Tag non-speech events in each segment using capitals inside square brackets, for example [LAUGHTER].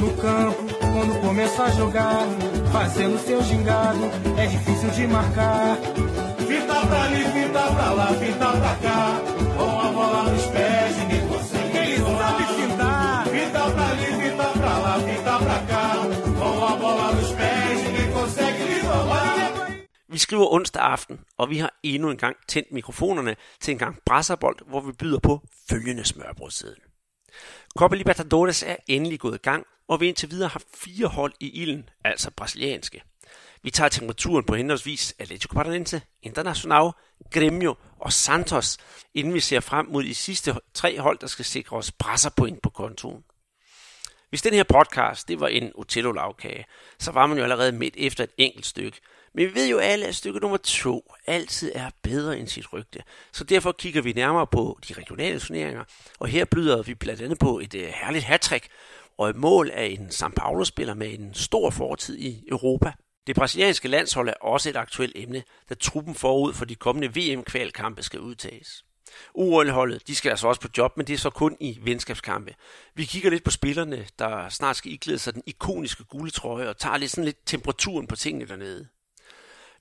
No campo, quando começa a jogar, fazendo seu gingado, é difícil de marcar. Fita pra ali, fita pra lá, fita pra cá, com a bola nos pés, ninguém consegue. Ele sabe fintar. Fita pra ali, fita pra lá, fita pra cá, com a bola nos pés, ninguém consegue lhe roubar. Vi skriver onsdag aften, og vi har endnu en gang tændt mikrofonerne til en gang brasserbold, hvor vi byder på følgende smørbrødseddel. Copa Libertadores er endelig gået i gang, og vi indtil videre har fire hold i ilden, altså brasilianske. Vi tager temperaturen på henholdsvis Atletico Paranaense, Internacional, Grêmio og Santos, inden vi ser frem mod de sidste tre hold, der skal sikre os brasserpoint på kontoen. Hvis den her podcast det var en otello lavkage så var man jo allerede midt efter et enkelt stykke. Men vi ved jo alle, at stykke nummer to altid er bedre end sit rygte. Så derfor kigger vi nærmere på de regionale turneringer, og her byder vi blandt andet på et uh, herligt hattrick og et mål af en São Paulo-spiller med en stor fortid i Europa. Det brasilianske landshold er også et aktuelt emne, da truppen forud for de kommende VM-kvalkampe skal udtages. UL-holdet, de skal altså også på job, men det er så kun i venskabskampe. Vi kigger lidt på spillerne, der snart skal iklæde sig den ikoniske gule trøje og tager lidt sådan lidt temperaturen på tingene dernede.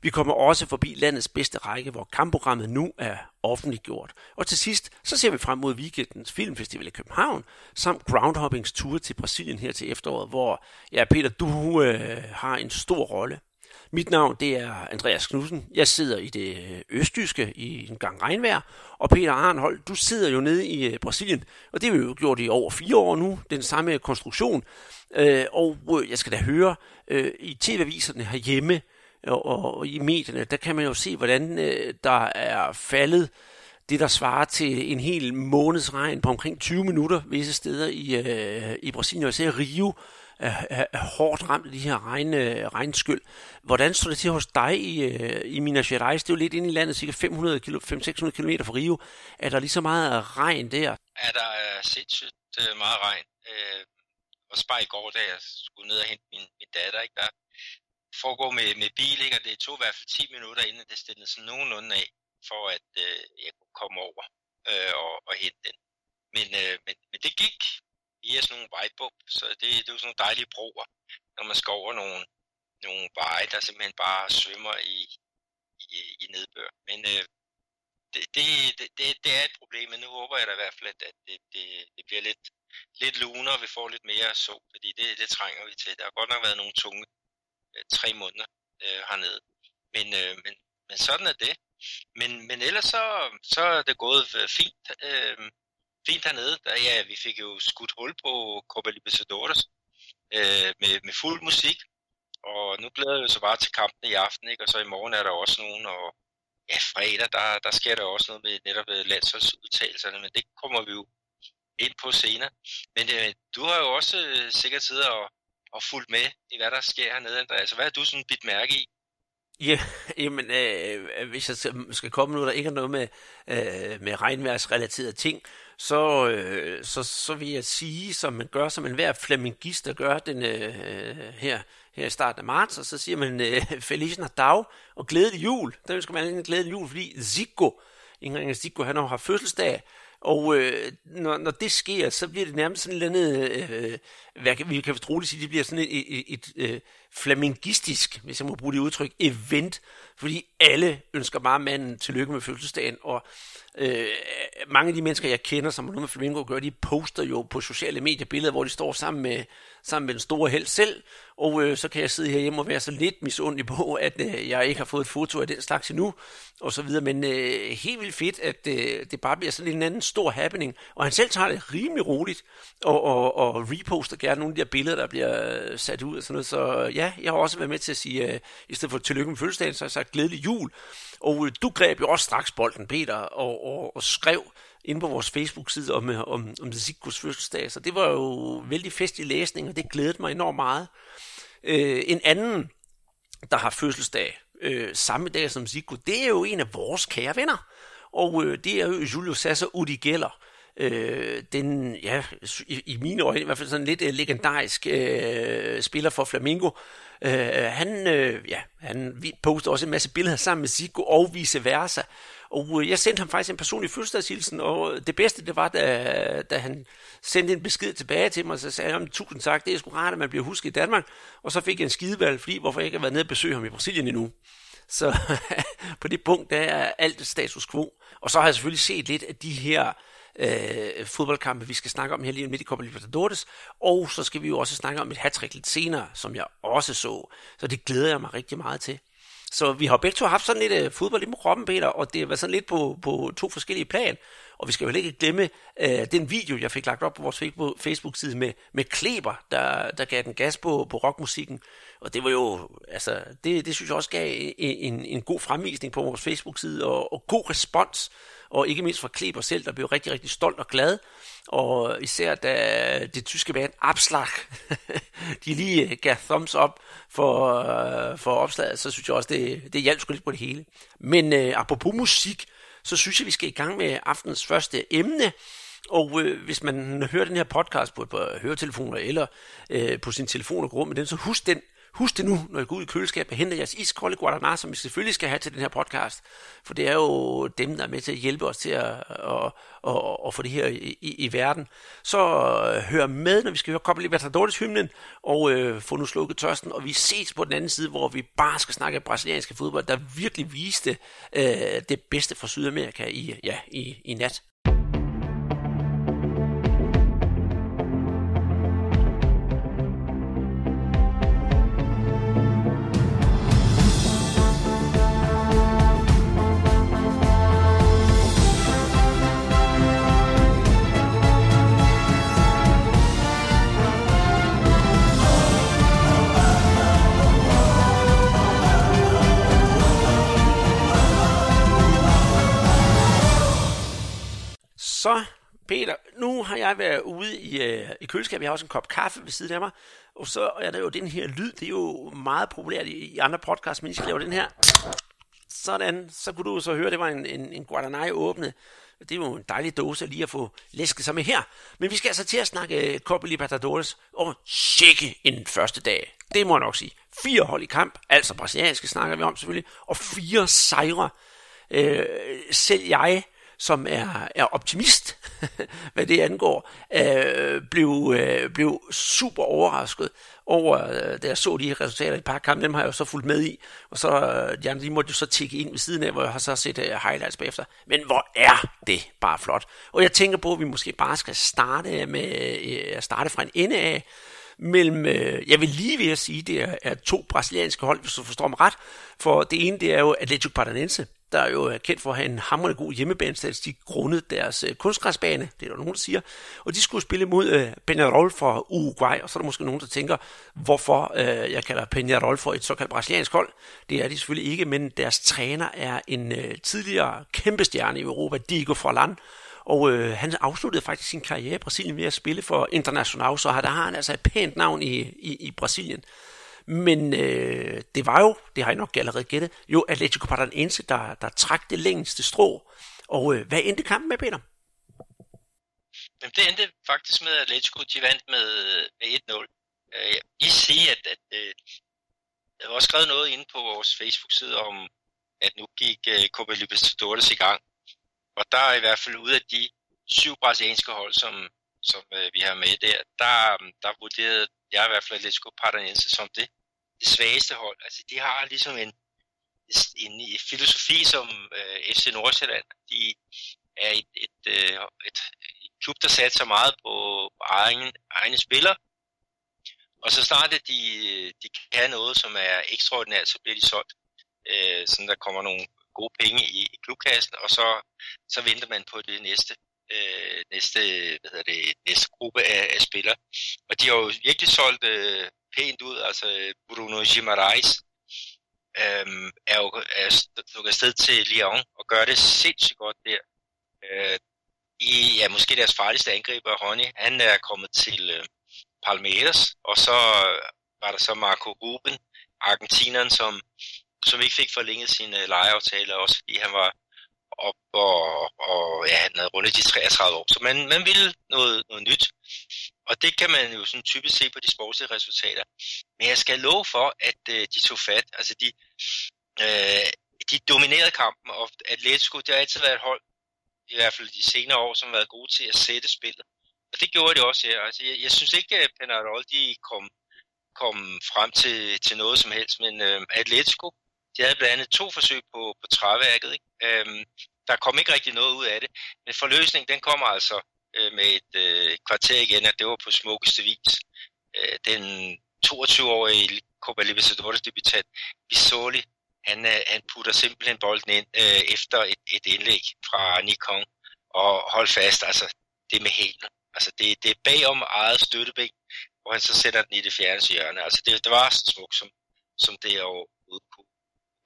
Vi kommer også forbi landets bedste række, hvor kampprogrammet nu er offentliggjort. Og til sidst, så ser vi frem mod weekendens filmfestival i København, samt Groundhoppings tur til Brasilien her til efteråret, hvor, ja Peter, du øh, har en stor rolle. Mit navn det er Andreas Knudsen. Jeg sidder i det øh, østjyske i en gang regnvejr. Og Peter Arnhold, du sidder jo nede i øh, Brasilien. Og det har vi jo gjort i over fire år nu. Den samme konstruktion. Øh, og jeg skal da høre, i tv-aviserne herhjemme og, og i medierne, der kan man jo se, hvordan øh, der er faldet det, der svarer til en hel måneds regn på omkring 20 minutter visse steder i, øh, i Brasilien. Og især Rio er, er, er hårdt ramt af de her regn, øh, regnskyld. Hvordan står det til hos dig i, øh, i Minas Gerais? Det er jo lidt inde i landet, cirka 500 km, 500-600 km fra Rio. Er der lige så meget regn der? Ja, der er sindssygt meget regn. Øh, og bare i går, da jeg skulle ned og hente min, min datter, ikke? der foregår med, med bil, ikke? og det tog i hvert fald 10 minutter, inden det stillede sådan nogenlunde af, for at øh, jeg kunne komme over øh, og, og hente den. Men, øh, men, men det gik via sådan nogle vejbump, så det, det er jo sådan nogle dejlige broer, når man skal over nogle, nogle veje, der simpelthen bare svømmer i, i, i nedbør. Men øh, det, det, det, det er et problem, men nu håber jeg da i hvert fald, at det, det, det bliver lidt, lidt luner, og vi får lidt mere sol, fordi det, det trænger vi til. Der har godt nok været nogle tunge øh, tre måneder øh, hernede. Men, øh, men, men sådan er det. Men, men ellers så, så er det gået øh, fint. Øh, fint hernede. Der, ja, vi fik jo skudt hul på Copa Libertadores øh, med, med fuld musik. Og nu glæder jeg så bare til kampen i aften, ikke? og så i morgen er der også nogen, og ja, fredag, der, der sker der også noget med netop øh, landsholdsudtalelserne, men det kommer vi jo ind på senere. Men øh, du har jo også øh, sikkert siddet og, og fulgt med i, hvad der sker hernede, Andreas. Altså, hvad har du sådan bidt mærke i? Ja, [LAUGHS] jamen, øh, øh, hvis jeg skal komme nu, der ikke er noget med, øh, med regnværsrelaterede ting, så, øh, så, så vil jeg sige, som man gør, som enhver flamingist, der gør den øh, her, her i starten af marts, og så siger man øh, [LAUGHS] Feliz Natal og glædelig jul. Der ønsker man en glædelig jul, fordi Zico, Ingrid Zico, han har fødselsdag, og øh, når, når det sker, så bliver det nærmest sådan et eller andet, øh, hvad vi kan troligt sige, det bliver sådan et, et, et, et øh, flamingistisk, hvis jeg må bruge det udtryk, event, fordi alle ønsker bare manden tillykke med fødselsdagen, og øh, mange af de mennesker, jeg kender, som har noget med flamingo gør, de poster jo på sociale medier billeder, hvor de står sammen med, sammen med den store held selv, og øh, så kan jeg sidde herhjemme og være så lidt misundelig på, at øh, jeg ikke har fået et foto af den slags endnu, og så videre, men øh, helt vildt fedt, at øh, det bare bliver sådan en anden stor happening, og han selv tager det rimelig roligt, og, og, og reposter gerne nogle af de her billeder, der bliver øh, sat ud og sådan noget, så øh, ja, jeg har også været med til at sige, øh, i stedet for tillykke med fødselsdagen, så har jeg sagt glædelig jul, og øh, du greb jo også straks bolden, Peter, og, og, og skrev inde på vores Facebook-side om, øh, om, om Zikos fødselsdag, så det var jo vældig festlig læsning, og det glædede mig enormt meget. Øh, en anden, der har fødselsdag øh, samme dag som Zico, det er jo en af vores kære venner, og øh, det er jo Julio Sasser Udi Geller, øh, den, ja, i, i mine øjne i hvert fald sådan lidt uh, legendarisk øh, spiller for Flamingo. Øh, han, øh, ja, han poster også en masse billeder sammen med Zico og vice versa. Og øh, jeg sendte ham faktisk en personlig fødselsdagshilsen, og det bedste det var, da, da han sendte en besked tilbage til mig, og så sagde han, tusind tak, det er sgu rart, at man bliver husket i Danmark. Og så fik jeg en skidevalg, fordi hvorfor jeg ikke har været nede og besøge ham i Brasilien endnu. Så [LAUGHS] på det punkt, der er alt status quo. Og så har jeg selvfølgelig set lidt af de her øh, fodboldkampe, vi skal snakke om her lige midt i Copa Libertadores, og så skal vi jo også snakke om et hat lidt senere, som jeg også så. Så det glæder jeg mig rigtig meget til. Så vi har begge to haft sådan lidt øh, fodbold i kroppen, Peter, og det har været sådan lidt på, på to forskellige plan. Og vi skal jo ikke glemme øh, den video, jeg fik lagt op på vores Facebook-side med, med Kleber, der, der gav den gas på, på rockmusikken. Og det var jo, altså, det, det synes jeg også gav en, en god fremvisning på vores Facebook-side, og, og god respons og ikke mindst fra Kleber selv, der blev rigtig, rigtig stolt og glad. Og især da det tyske band Abslag, [LAUGHS] de lige øh, gav thumbs up for, øh, for opslaget, så synes jeg også, det, det hjalp sgu lidt på det hele. Men øh, apropos musik, så synes jeg, vi skal i gang med aftens første emne. Og øh, hvis man hører den her podcast på et par høretelefoner eller øh, på sin telefon og går med den, så husk den Husk det nu, når I går ud i køleskabet og henter jeres iskolde guadana, som vi selvfølgelig skal have til den her podcast. For det er jo dem, der er med til at hjælpe os til at, at, at, at få det her i, i, i verden. Så øh, hør med, når vi skal høre Copa Libertadores hymnen, og øh, få nu slukket tørsten. Og vi ses på den anden side, hvor vi bare skal snakke brasilianske fodbold, der virkelig viste øh, det bedste fra Sydamerika i, ja, i, i nat. Jeg være ude i, øh, i køleskabet. Jeg har også en kop kaffe ved siden af mig. Og så er der jo den her lyd. Det er jo meget populært i, i andre podcasts, men I skal lave den her. Sådan, så kunne du så høre, det var en, en, en Guadalajara åbne. Det er jo en dejlig dose lige at få læsket sig med her. Men vi skal altså til at snakke øh, Copa Libertadores. Og sikke en første dag. Det må jeg nok sige. Fire hold i kamp, altså brasilianske snakker vi om selvfølgelig, og fire sejre. Øh, selv jeg som er, er optimist, [LAUGHS] hvad det angår, øh, blev, øh, blev super overrasket over, øh, da jeg så de resultater i par kampe, dem har jeg jo så fulgt med i, og så, øh, de, andre, de måtte jo så tikke ind ved siden af, hvor jeg har så set uh, highlights bagefter. Men hvor er det bare flot. Og jeg tænker på, at vi måske bare skal starte med øh, starte fra en ende af, mellem, øh, jeg vil lige ved at sige, det er, er to brasilianske hold, hvis du forstår mig ret, for det ene, det er jo Atletico Paranense, der jo er kendt for at have en hammerende god hjemmebanestatistik grundet deres øh, kunstgræsbane, det er der nogen, der siger. Og de skulle spille mod øh, Peñarol fra Uruguay, og så er der måske nogen, der tænker, hvorfor øh, jeg kalder Peñarol for et såkaldt brasiliansk hold. Det er de selvfølgelig ikke, men deres træner er en øh, tidligere kæmpe stjerne i Europa, Diego Forlan, og øh, han afsluttede faktisk sin karriere i Brasilien ved at spille for Internacional, så der har han altså et pænt navn i, i, i Brasilien. Men øh, det var jo, det har jeg nok allerede gættet, jo Atletico Paranaense, der, der trak det længste strå. Og øh, hvad endte kampen med, Peter? Jamen, det endte faktisk med, at Atletico de vandt med, med 1-0. Øh, I siger, at, at øh, der var også skrevet noget inde på vores Facebook-side om, at nu gik øh, Copa Libertadores i gang. Og der er i hvert fald ud af de syv brasilianske hold, som, som øh, vi har med der, der, der vurderede jeg i hvert fald Atletico Paranaense som det det svageste hold. Altså, de har ligesom en, en, en filosofi som øh, FC Nordsjælland. De er et, et, et, øh, et, et klub, der satser meget på egen, egne spillere. Og så snart at de, de kan noget, som er ekstraordinært, så bliver de solgt. Øh, sådan der kommer nogle gode penge i, i klubkassen, og så, så venter man på det næste øh, næste, hvad hedder det, næste gruppe af, af spillere. Og de har jo virkelig solgt øh, pænt ud. Altså Bruno Gimarais øh, er jo er lukket afsted til Lyon og gør det sindssygt godt der. Øh, I ja, måske deres farligste angriber, Ronny, han er kommet til øh, Palmeiras, og så var der så Marco Ruben, argentineren, som, som ikke fik forlænget sin øh, lejeaftale, også fordi han var op og, og ja, han havde rundet de 33 år. Så man, man ville noget, noget nyt. Og det kan man jo sådan typisk se på de sportslige resultater. Men jeg skal love for, at øh, de tog fat. Altså de, øh, de dominerede kampen, og Atletico, det har altid været et hold, i hvert fald de senere år, som har været gode til at sætte spillet. Og det gjorde de også her. Altså, jeg, jeg synes ikke, at Penarol, de kom, kom frem til, til noget som helst, men øh, Atletico, de havde blandt andet to forsøg på, på træværket. Ikke? Øhm, der kom ikke rigtig noget ud af det, men forløsningen den kommer altså øh, med et øh, kvarter igen, at det var på smukkeste vis. Øh, den 22-årige Copa Libertadores debutant Bisoli, han, øh, han putter simpelthen bolden ind øh, efter et, et indlæg fra Nikon, og hold fast, altså det med hælen. Altså det, det er bagom eget støtteben, hvor han så sætter den i det fjerne hjørne. Altså det, det var så smukt, som, som det overhovedet kunne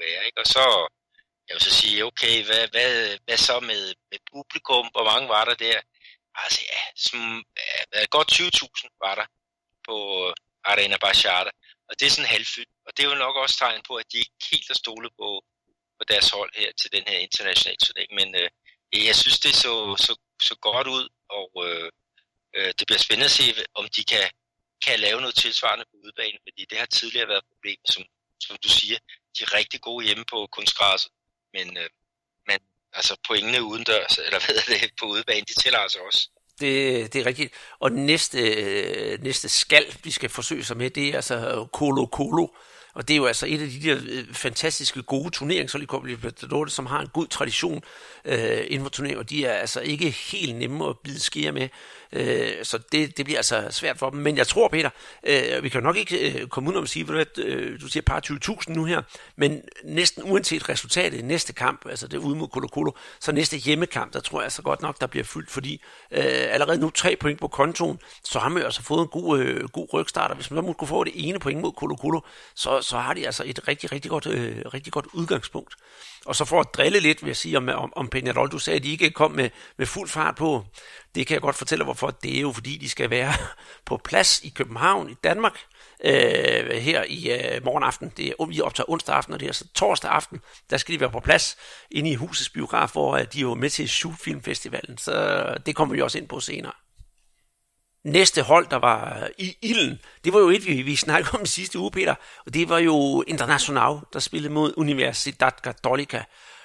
være. Ikke? Og så, jeg vil så sige, okay, hvad, hvad, hvad så med, med publikum? Hvor mange var der der? Altså ja, som, ja godt 20.000 var der på øh, Arena Bachata. Og det er sådan halvfyldt. Og det er jo nok også tegn på, at de ikke helt har stolet på, på deres hold her til den her internationale turnering. Men øh, jeg synes, det så, så, så godt ud, og øh, øh, det bliver spændende at se, om de kan, kan lave noget tilsvarende på udebane, fordi det har tidligere været problemer, som, som du siger. De er rigtig gode hjemme på kunstgræsset, men, øh, men altså pointene udendørs, eller hvad er det, på udebane, de tæller altså også. Det, det er rigtigt. Og den næste, øh, næste skal, vi skal forsøge sig med, det er altså Colo Colo. Og det er jo altså et af de der øh, fantastiske gode turneringshold i Copa Libertadores, som har en god tradition øh, inden for turneringen, og de er altså ikke helt nemme at bide skære med. Øh, så det, det bliver altså svært for dem. Men jeg tror, Peter, øh, vi kan nok ikke øh, komme ud og sige, at øh, du siger par 20.000 nu her, men næsten uanset resultatet i næste kamp, altså det ude mod Colo Colo, så næste hjemmekamp, der tror jeg så godt nok, der bliver fyldt, fordi øh, allerede nu tre point på kontoen, så har man jo altså fået en god, øh, god rygstart, og hvis man så kunne få det ene point mod Colo Colo, så, så har de altså et rigtig, rigtig godt, øh, rigtig godt udgangspunkt. Og så for at drille lidt, vil jeg sige om, om, om Peñarol, du sagde, at de ikke kom med, med fuld fart på. Det kan jeg godt fortælle, hvorfor. Det er jo fordi, de skal være [LAUGHS] på plads i København, i Danmark, øh, her i øh, morgen aften. Det er, vi optager onsdag aften, og det er så torsdag aften. Der skal de være på plads inde i husets biograf, hvor øh, de er jo med til Shoot Filmfestivalen. Så det kommer vi også ind på senere næste hold, der var i ilden, det var jo et, vi, vi snakkede om sidste uge, Peter, og det var jo International, der spillede mod Universidad Católica.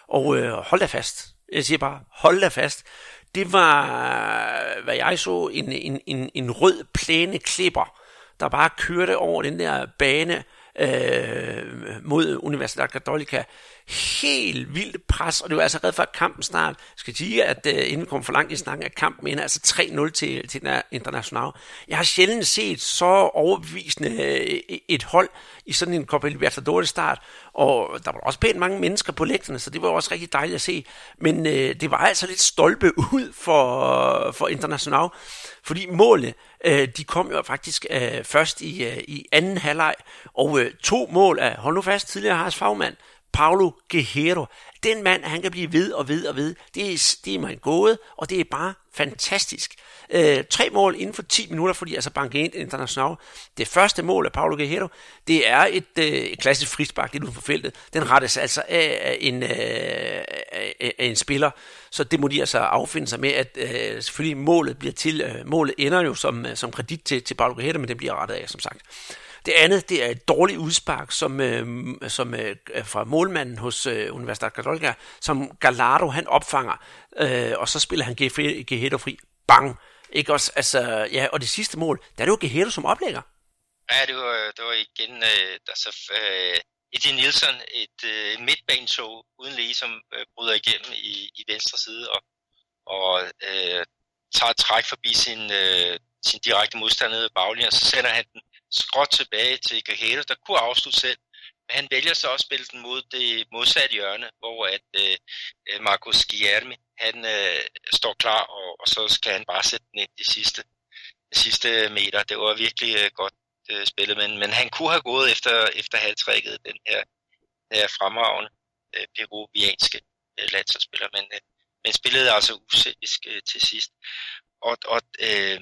Og øh, hold da fast. Jeg siger bare, hold da fast. Det var, hvad jeg så, en, en, en, en rød plæne klipper, der bare kørte over den der bane øh, mod Universidad Católica helt vildt pres, og det var altså red for, at kampen snart skal sige, at øh, inden vi kom for langt i snakken, at kampen ender altså 3-0 til, til den international. Jeg har sjældent set så overbevisende øh, et hold i sådan en Copa Libertadores start, og der var også pænt mange mennesker på lægterne, så det var også rigtig dejligt at se. Men øh, det var altså lidt stolpe ud for, for international, fordi målet, uh, de kom jo faktisk øh, først i, øh, i anden halvleg, og øh, to mål af, hold nu fast, tidligere Haas Fagmand, Paulo Guerrero. Den mand, han kan blive ved og ved og ved. Det er, det er mig gået, og det er bare fantastisk. Øh, tre mål inden for 10 minutter, fordi altså banke ind international. Det første mål af Paulo Guerrero, det er et, øh, et klassisk frispark lidt uden for feltet. Den rettes altså af en, øh, af en spiller, så det må de altså affinde sig med, at øh, selvfølgelig målet bliver til. Øh, målet ender jo som, øh, som kredit til, til Paulo Guerrero, men det bliver rettet af, som sagt. Det andet, det er et dårligt udspark, som, øh, som øh, fra målmanden hos øh, Universidad Católica, som Gallardo han opfanger, øh, og så spiller han Guerrero fri. Bang! Ikke også? Altså, ja, og det sidste mål, der er det jo Guerrero som oplægger. Ja, det var, det var igen, øh, der så, øh, Eddie Nielsen, et øh, midtbanetog uden lige, som øh, bryder igennem i, i venstre side og, og øh, tager et træk forbi sin, øh, sin direkte modstander nede i baglinjen, og så sender han den skråt tilbage til Gahelo, der kunne afslutte selv. Men han vælger så at spille den mod det modsatte hjørne, hvor at øh, øh, Marcos Guillerme, han øh, står klar, og, og så skal han bare sætte den ind de sidste, de sidste meter. Det var virkelig øh, godt øh, spillet, men, men han kunne have gået efter, efter halvtrækket, den her, den her fremragende øh, peruvianske øh, landsholdsspiller, men, øh, men spillede altså uselvisk øh, til sidst. Og, og øh,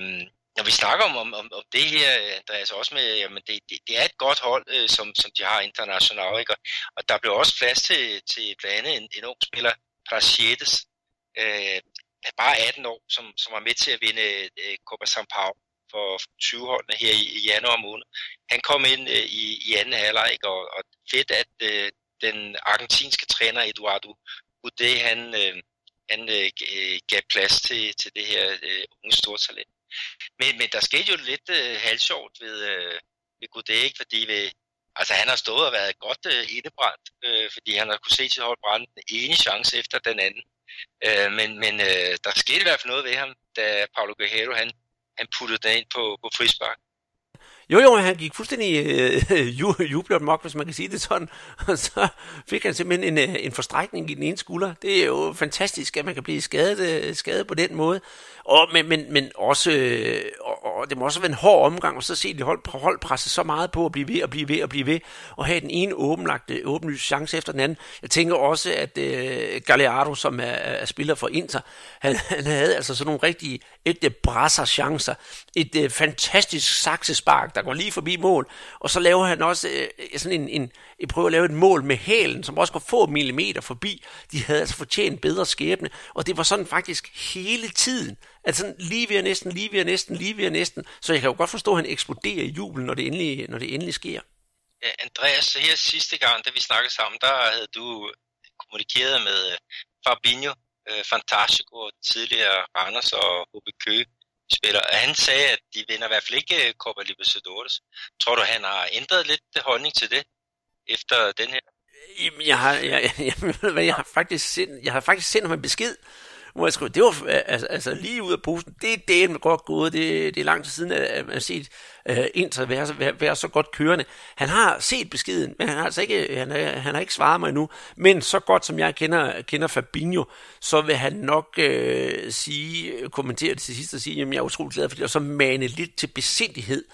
når vi snakker om, om, om, om det her, øh, Andreas, altså også med, jamen det, det, det er et godt hold, øh, som, som de har internationalt, ikke? Og, og der blev også plads til, til blandt andet en, en ung spiller, Prasietes, øh, bare 18 år, som, som var med til at vinde øh, Copa São Paulo for 20-holdene her i, i januar måned. Han kom ind øh, i, i anden halvleg, og, og fedt, at øh, den argentinske træner Eduardo Ude, han, øh, han øh, øh, gav plads til, til det her øh, unge store talent. Men, men der skete jo lidt øh, halvsjovt ved, øh, ved Goudet, ikke? fordi ved, altså, han har stået og været godt øh, indebrændt, øh, fordi han har kunne se sit hold brænde den ene chance efter den anden. Øh, men men øh, der skete i hvert fald noget ved ham, da Paulo Guerrero han, han puttede den ind på, på frispark. Jo, jo, han gik fuldstændig øh, jublet mok, hvis man kan sige det sådan. Og så fik han simpelthen en, øh, en forstrækning i den ene skulder. Det er jo fantastisk, at man kan blive skadet, øh, skadet på den måde. Og, men, men, men også, øh, og, og det må også være en hård omgang, og så se de hold, hold presse så meget på at blive ved, og blive ved, og blive ved, og have den ene åbenlagte, åbenlyse chance efter den anden. Jeg tænker også, at øh, Galeardo, som er, er spiller for Inter, han, han havde altså sådan nogle rigtige et øh, brasser chancer. Et øh, fantastisk saksespark, der går lige forbi mål, og så laver han også øh, sådan en, en, en, prøver at lave et mål med hælen, som også går få millimeter forbi. De havde altså fortjent bedre skæbne, og det var sådan faktisk hele tiden. Altså lige ved næsten, lige ved næsten, lige ved næsten. Så jeg kan jo godt forstå, at han eksploderer i jubel, når det endelig, når det endelig sker. Ja, Andreas, her sidste gang, da vi snakkede sammen, der havde du kommunikeret med øh, Fabinho, øh, Fantastico, tidligere Randers og HB Køge spiller. Han sagde, at de vinder i hvert fald ikke øh, Copa Libertadores. Tror du, han har ændret lidt holdning til det efter den her? Jamen, jeg har, jeg, jeg, jeg, jeg, har faktisk sendt, jeg har faktisk sendt ham en besked, hvor jeg skrev, det var altså, altså lige ud af posen, det er det med godt gået, det, det er lang tid siden, at man har set uh, Inter være, være, være, så godt kørende. Han har set beskeden, men han har altså ikke, han, er, han har ikke svaret mig endnu, men så godt som jeg kender, kender Fabinho, så vil han nok uh, sige, kommentere det til sidst og sige, at jeg er utrolig glad for det, og så mane lidt til besindighed,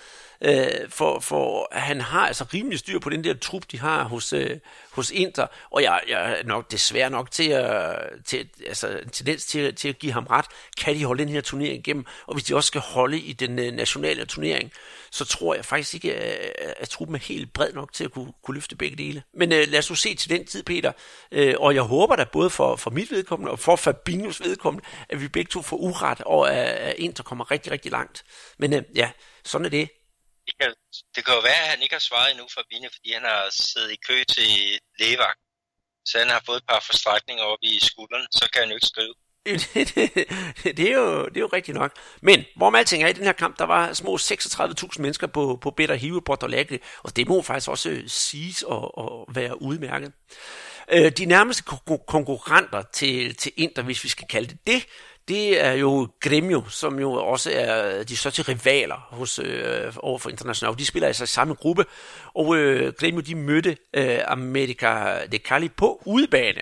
øh, for, for han har altså rimelig styr på den der trup, de har hos, øh, hos Inter, og jeg, jeg er nok desværre nok til at, til, altså, en tendens til, til at give ham ret. Kan de holde den her turnering igennem? Og hvis de også skal holde i den øh, nationale turnering, så tror jeg faktisk ikke, at, at truppen er helt bred nok til at kunne, kunne løfte begge dele. Men øh, lad os nu se til den tid, Peter. Øh, og jeg håber da både for, for mit vedkommende og for Fabinhos vedkommende, at vi begge to får uret, og at Inter kommer rigtig, rigtig langt. Men øh, ja, sådan er det det kan, det kan jo være, at han ikke har svaret endnu for Bine, fordi han har siddet i kø til lægevagt. Så han har fået et par forstrækninger op i skulderen, så kan han jo ikke skrive. [LAUGHS] det, er jo, det er jo rigtigt nok. Men hvor man alting er i den her kamp, der var små 36.000 mennesker på, på Better Hive Porto og det må faktisk også øh, siges at, at være udmærket. Øh, de nærmeste konkurrenter til, til Inter, hvis vi skal kalde det det, det er jo Gremio, som jo også er øh, de største rivaler hos, øh, overfor International. De spiller altså i samme gruppe, og øh, Gremio de mødte øh, America de Cali på udebane.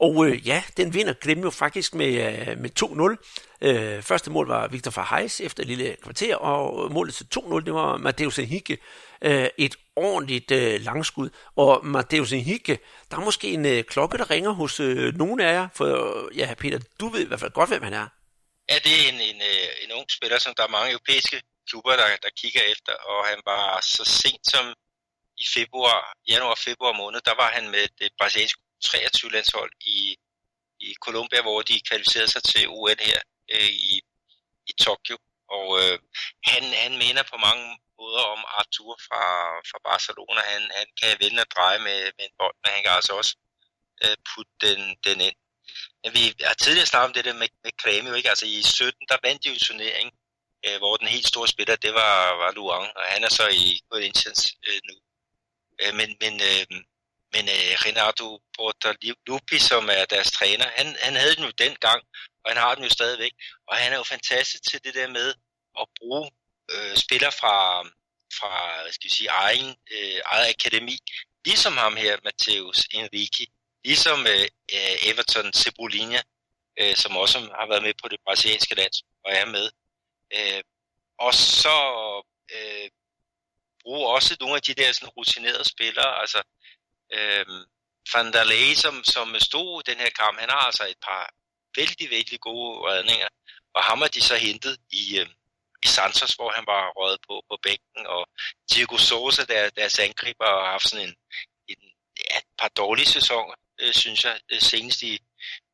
Og øh, ja, den vinder Gremio faktisk med, øh, med 2-0. Øh, første mål var Victor Verhees efter et lille kvarter, og målet til 2-0, det var Matheus Henrique, øh, et ordentligt øh, langskud. Og Matheus Henrique, der er måske en øh, klokke, der ringer hos øh, nogen af jer, for øh, ja, Peter, du ved i hvert fald godt, hvem han er. Ja, det er en, en, øh, en ung spiller, som der er mange europæiske klubber, der, der kigger efter, og han var så sent som i februar, januar-februar måned, der var han med det brasilianske 23-landshold i, i Colombia, hvor de kvalificerede sig til UN her øh, i, i Tokyo. Og øh, han, han mener på mange både om Arthur fra, fra Barcelona. Han, han kan vende og dreje med, med en bold, men han kan altså også øh, putte den, den ind. Men vi har tidligere snakket om det der med, med Kremio, ikke? Altså i 17, der vandt de en turnering, øh, hvor den helt store spiller, det var, var Luang, og han er så i Corinthians øh, nu. Øh, men men, øh, men øh, Renato Portaluppi, som er deres træner, han, han havde den jo dengang, og han har den jo stadigvæk. Og han er jo fantastisk til det der med at bruge øh, spiller fra, fra hvad skal vi sige, egen, øh, eget akademi, ligesom ham her, Mateus Enrique, ligesom øh, øh, Everton Cebolinha, øh, som også har været med på det brasilianske land, og er med. Øh, og så øh, bruge også nogle af de der sådan, rutinerede spillere, altså øh, Van der Ley, som, som stod den her kamp, han har altså et par vældig, vældig gode redninger, og ham har de så hentet i, øh, i Santos, hvor han var røget på, på bænken, og Diego Sosa, der, deres angriber, har haft sådan en, en ja, et par dårlige sæsoner, øh, synes jeg, øh, senest i,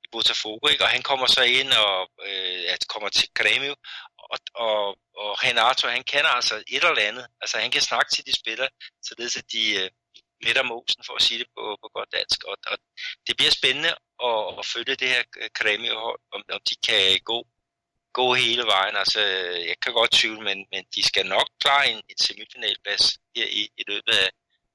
i Botafogo, ikke? og han kommer så ind og øh, at kommer til Grêmio, og, og, og Renato, han kender altså et eller andet, altså han kan snakke til de spillere, således at de, øh, splitter mosen, for at sige det på, på godt dansk. Og, og det bliver spændende at, at følge det her Grêmio-hold, om, om de kan gå, gå hele vejen. Altså, jeg kan godt tvivle, men, men de skal nok klare en, en semifinalplads her i, i løbet af,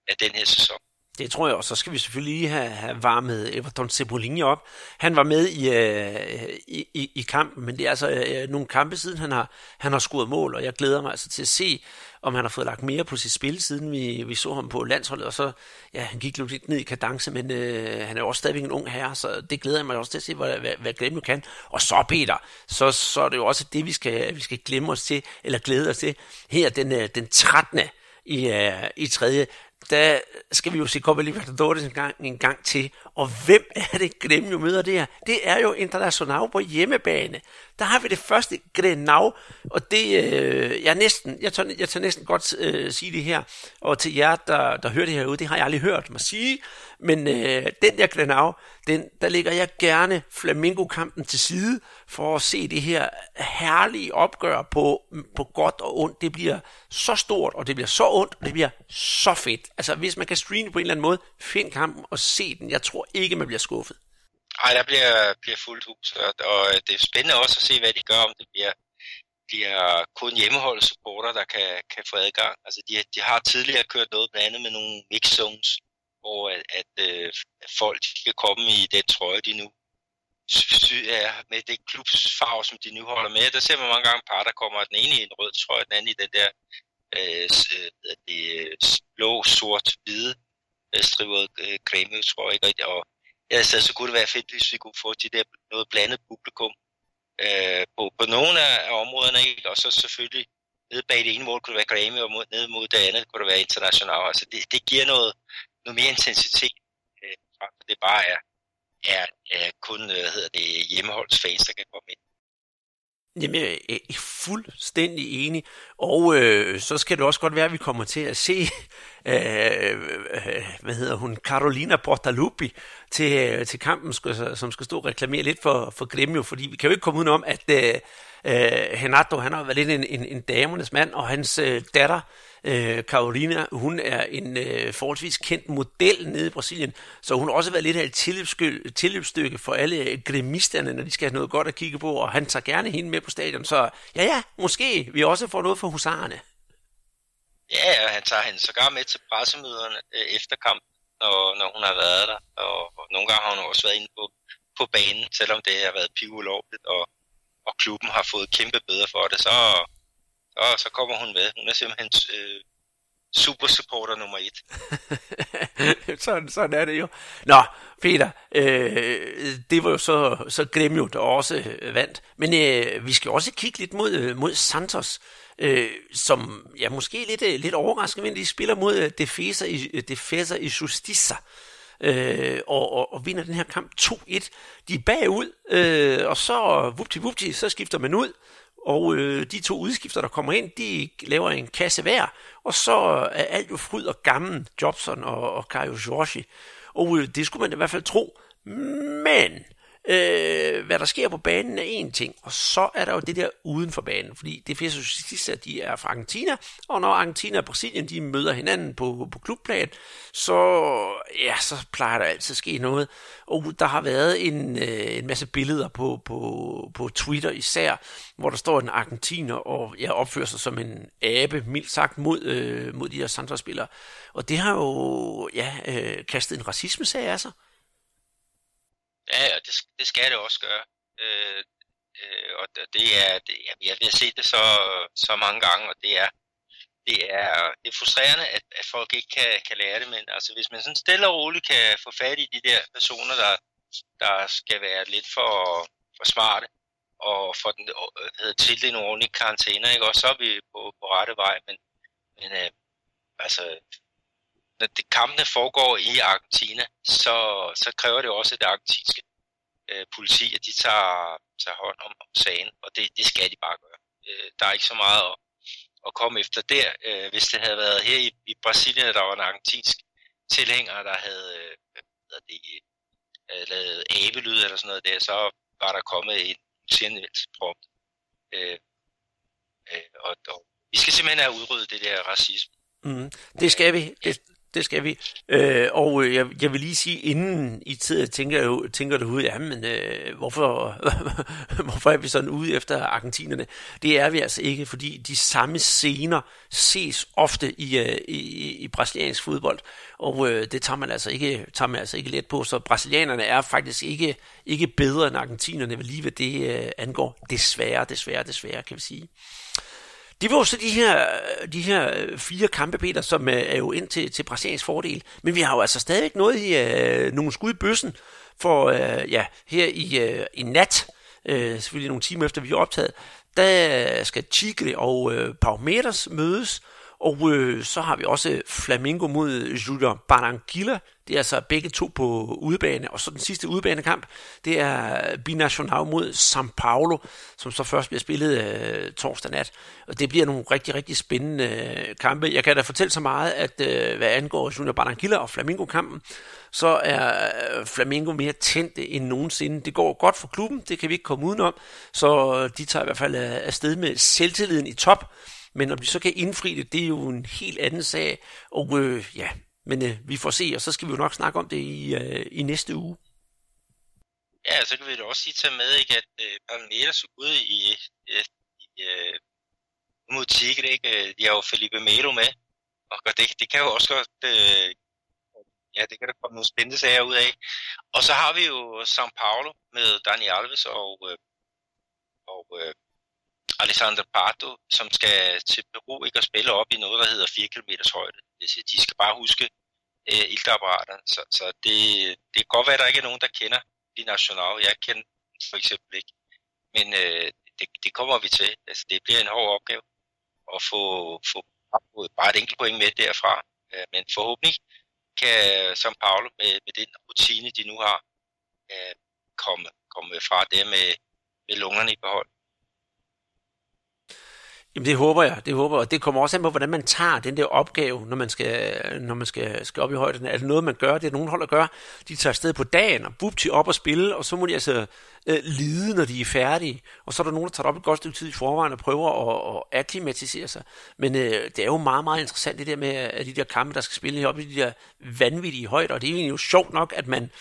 af den her sæson. Det tror jeg også. Så skal vi selvfølgelig lige have, have varmet Everton Cebolinha op. Han var med i, øh, i, i, i kampen, men det er altså øh, nogle kampe siden, han har, han har scoret mål, og jeg glæder mig altså til at se, om han har fået lagt mere på sit spil, siden vi, vi så ham på landsholdet, og så, ja, han gik lidt ned i kadence, men øh, han er jo også stadigvæk en ung herre, så det glæder jeg mig også til at se, hvad, hvad, hvad Glemme kan. Og så, Peter, så, så er det jo også det, vi skal, vi skal glemme os til, eller glæde os til, her den, øh, den 13. i, øh, i tredje der skal vi jo se Copa Libertadores en gang, en gang til. Og hvem er det, Gremio møder der? Det er jo Internacional på hjemmebane. Der har vi det første Grenau, og det, øh, jeg, næsten, jeg, tør, jeg tør næsten godt øh, sige det her, og til jer, der, der hører det her ud, det har jeg aldrig hørt mig sige, men øh, den der Grenau, den, der ligger jeg gerne Flamingo-kampen til side, for at se det her herlige opgør på, på godt og ondt. Det bliver så stort, og det bliver så ondt, og det bliver så fedt. Altså, hvis man kan streame på en eller anden måde, find kampen og se den. Jeg tror ikke, man bliver skuffet. Nej, der bliver, bliver fuldt hus, og, og øh, det er spændende også at se, hvad de gør, om det bliver, bliver kun hjemmeholdte supporter, der kan, kan få adgang. Altså, de, de har tidligere kørt noget blandt andet med nogle mix zones, hvor at, at, øh, at folk de kan komme i den trøje, de nu ja, med det klubsfarve, som de nu holder med. Der ser man mange gange par, der kommer den ene i en rød trøje, den anden i den der øh, øh det, øh, blå, sort, hvide striver øh, øh creme, tror jeg ikke Og altså, så kunne det være fedt, hvis vi kunne få de der noget blandet publikum øh, på, på nogle af områderne, ikke? og så selvfølgelig nede bag det ene mål kunne det være Grammy, og mod, nede mod det andet kunne det være international. Altså det, det giver noget, noget mere intensitet, øh, det bare er, er, er kun øh, hvad hedder det, hjemmeholdsfans, der kan komme ind. Jamen, jeg er fuldstændig enig. Og øh, så skal det også godt være, at vi kommer til at se, øh, [LAUGHS] øh, hvad hedder hun, Carolina Portaluppi til, øh, til kampen, som skal stå og reklamere lidt for, for Gremio, fordi vi kan jo ikke komme udenom, at øh, Henato, Renato, han har været lidt en, en, en damernes mand, og hans øh, datter, øh, Øh, Carolina, hun er en øh, forholdsvis kendt model nede i Brasilien, så hun har også været lidt af et tilløbsstykke, tilløbsstykke for alle øh, gremisterne, når de skal have noget godt at kigge på, og han tager gerne hende med på stadion, så ja ja, måske vi også får noget for husarerne. Ja, og han tager hende sågar med til pressemøderne øh, efter kampen, når, når hun har været der, og, og nogle gange har hun også været inde på, på banen, selvom det har været pivulovligt, og, og klubben har fået kæmpe bedre for det, så, og så kommer hun med. Hun er simpelthen øh, super supporter nummer et. [LAUGHS] sådan, sådan er det jo. Nå, Peter, øh, det var jo så, så Gremio, der også øh, vandt. Men øh, vi skal også kigge lidt mod, øh, mod Santos, øh, som ja, måske lidt, øh, lidt overraskende, men de spiller mod øh, Defesa i, Defesa i Justiça. Øh, og, og, og vinder den her kamp 2-1. De er bagud, øh, og så vupti vupti, så skifter man ud, og øh, de to udskifter, der kommer ind, de laver en kasse hver, og så er alt jo fryd og gammel, Jobson og, og Kajo Jorge. Og øh, det skulle man i hvert fald tro. Men Øh, hvad der sker på banen er en ting, og så er der jo det der uden for banen, fordi det fleste sidst, at de er fra Argentina, og når Argentina og Brasilien de møder hinanden på, på klubplan, så, ja, så plejer der altid at ske noget. Og der har været en, øh, en masse billeder på, på, på Twitter især, hvor der står en argentiner og ja, opfører sig som en abe, mildt sagt, mod, øh, mod de her Santos-spillere. Og det har jo ja, øh, kastet en racisme-sag af sig. Ja, og det, det skal det også gøre. Øh, øh, og det er, det, jamen, jeg har set det så, så mange gange, og det er, det er, det er frustrerende, at, at folk ikke kan, kan lære det, men altså, hvis man sådan stille og roligt kan få fat i de der personer, der, der skal være lidt for, for smarte, og få den øh, hedder, til en ordentlig karantæne, ikke? og så er vi på, på rette vej, men, men øh, altså, når det, kampene foregår i Argentina, så, så kræver det også, at det argentinske øh, politi, at de tager, tager hånd om, om sagen, og det, det skal de bare gøre. Øh, der er ikke så meget at, at komme efter der. Øh, hvis det havde været her i, i Brasilien, der var en argentinsk tilhænger, der havde øh, hvad det, øh, lavet abelyd eller sådan noget der, så var der kommet en politianmeldelse prompt. Øh, øh, og, og vi skal simpelthen have udryddet det der racisme. Mm, det skal vi. Det, det skal vi. Øh, og øh, jeg, jeg vil lige sige, inden I tid tænker, tænker det ud, jamen, øh, hvorfor, [LAUGHS] hvorfor er vi sådan ude efter argentinerne? Det er vi altså ikke, fordi de samme scener ses ofte i, øh, i, i brasiliansk fodbold, og øh, det tager man, altså ikke, tager man altså ikke let på. Så brasilianerne er faktisk ikke, ikke bedre end argentinerne, lige hvad det øh, angår. Desværre, desværre, desværre, kan vi sige. Det var jo så de her, de her øh, fire kampe, Peter, som øh, er jo ind til, til Brasiliens fordel. Men vi har jo altså stadig noget i øh, nogle skud i bøssen, for øh, ja, her i, øh, i nat, øh, selvfølgelig nogle timer efter vi er optaget, der skal Chigre og øh, Palmeiras mødes, og øh, så har vi også øh, Flamingo mod Junior Barranquilla. Det er altså begge to på udebane. Og så den sidste udebanekamp, det er Binacional mod São Paulo, som så først bliver spillet øh, torsdag nat. Og det bliver nogle rigtig, rigtig spændende øh, kampe. Jeg kan da fortælle så meget, at øh, hvad angår Junior Barranquilla og Flamingo-kampen, så er øh, Flamingo mere tændte end nogensinde. Det går godt for klubben, det kan vi ikke komme udenom. Så de tager i hvert fald øh, afsted med selvtilliden i top. Men om de så kan indfri det, det er jo en helt anden sag. Og øh, ja, men øh, vi får se, og så skal vi jo nok snakke om det i, øh, i næste uge. Ja, så kan vi da også sige til med, ikke, at øh, Palmeiras ude i, øh, i øh, mod Tigre, ikke? Øh, de har jo Felipe Melo med, og det, det kan jo også godt, øh, ja, det kan der komme nogle spændende sager ud af. Og så har vi jo São Paulo med Dani Alves og, øh, og øh, Alexander Pardo, som skal til Peru ikke at spille op i noget, der hedder 4 km højde. Øh, de skal bare huske øh, iltapparater. Så, så det, det kan godt være, at der ikke er nogen, der kender de nationale. Jeg kender for eksempel ikke. Men øh, det, det kommer vi til. Altså, det bliver en hård opgave at få, få bare et enkelt point med derfra. Øh, men forhåbentlig kan São Paulo med, med den rutine, de nu har, øh, komme, komme fra det med, med lungerne i behold. Jamen det håber jeg, det håber jeg. Og det kommer også an på, hvordan man tager den der opgave, når man skal, når man skal, skal op i højden. Er det noget, man gør? Det er nogen hold at gøre. De tager afsted på dagen og bup op og spille, og så må de altså øh, lide, når de er færdige. Og så er der nogen, der tager op et godt stykke tid i forvejen og prøver at, at akklimatisere sig. Men øh, det er jo meget, meget interessant det der med, at de der kampe, der skal spille op i de der vanvittige højder. Og det er jo sjovt nok, at man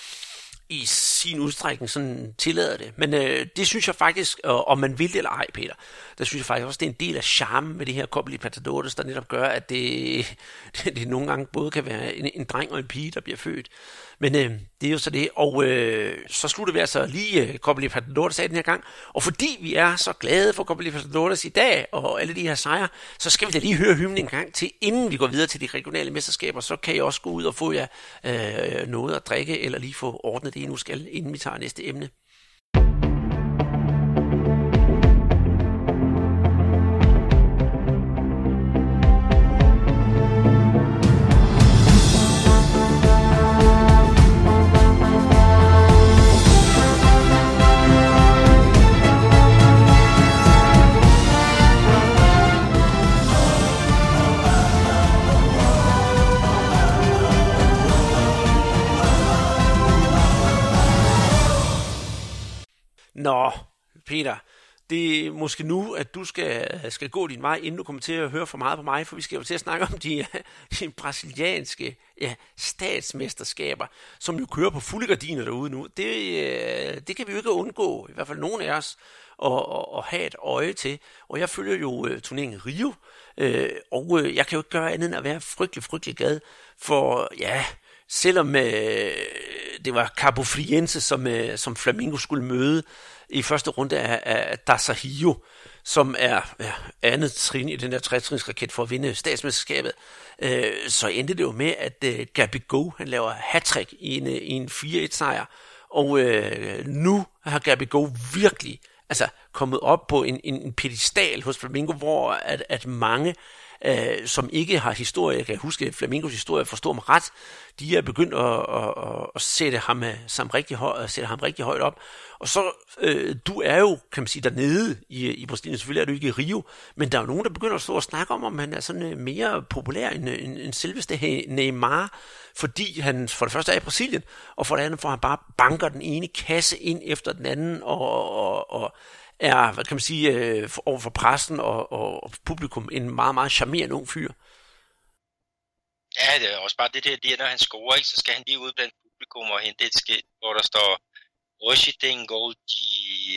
i sin udstrækning sådan tillader det. Men øh, det synes jeg faktisk, øh, om man vil det eller ej, Peter, der synes jeg faktisk også, det er en del af charmen med det her Copa Libertadores, der netop gør, at det, det, [LAUGHS] det nogle gange både kan være en, en dreng og en pige, der bliver født. Men øh, det er jo så det. Og øh, så slutter vi altså lige øh, Copa Libertadores af den her gang. Og fordi vi er så glade for Copa Libertadores i dag, og alle de her sejre, så skal vi da lige høre hymnen en gang til, inden vi går videre til de regionale mesterskaber. Så kan I også gå ud og få jer øh, noget at drikke, eller lige få ordnet det, I nu skal, inden vi tager næste emne. Peter, det er måske nu, at du skal, skal gå din vej, inden du kommer til at høre for meget på mig, for vi skal jo til at snakke om de, [LAUGHS] de brasilianske ja, statsmesterskaber, som jo kører på fulde gardiner derude nu. Det, øh, det kan vi jo ikke undgå, i hvert fald nogen af os, at, at, at have et øje til. Og jeg følger jo uh, turneringen Rio, uh, og uh, jeg kan jo ikke gøre andet end at være frygtelig, frygtelig glad, for ja, selvom øh, det var Cabo Friense, som, øh, som Flamingo skulle møde i første runde af, af Dasahio, som er ja, andet trin i den der trætrinsraket for at vinde statsmesterskabet, øh, så endte det jo med, at øh, Gabi Go, han laver hat i en, øh, i en 4-1 sejr, og øh, nu har Gabi Go virkelig altså, kommet op på en, en, en pedestal hos Flamingo, hvor at, at mange øh, som ikke har historie, jeg kan huske Flamingos historie, forstår mig ret, de er begyndt at, at, at, at sætte, ham, øh, som rigtig høj, at sætte ham rigtig højt op. Og så, øh, du er jo, kan man sige, dernede i, i Brasilien, selvfølgelig er du ikke i Rio, men der er jo nogen, der begynder at stå og snakke om, om han er sådan øh, mere populær end, øh, end, end selveste Neymar, fordi han for det første er i Brasilien, og for det andet får han bare banker den ene kasse ind efter den anden, og, og, og er, hvad kan man sige, øh, over for pressen og, og, og publikum en meget, meget charmerende ung fyr. Ja, det er også bare det der, lige når han scorer, ikke, så skal han lige ud blandt publikum og hente et skilt, hvor der står Roshiding Gold de,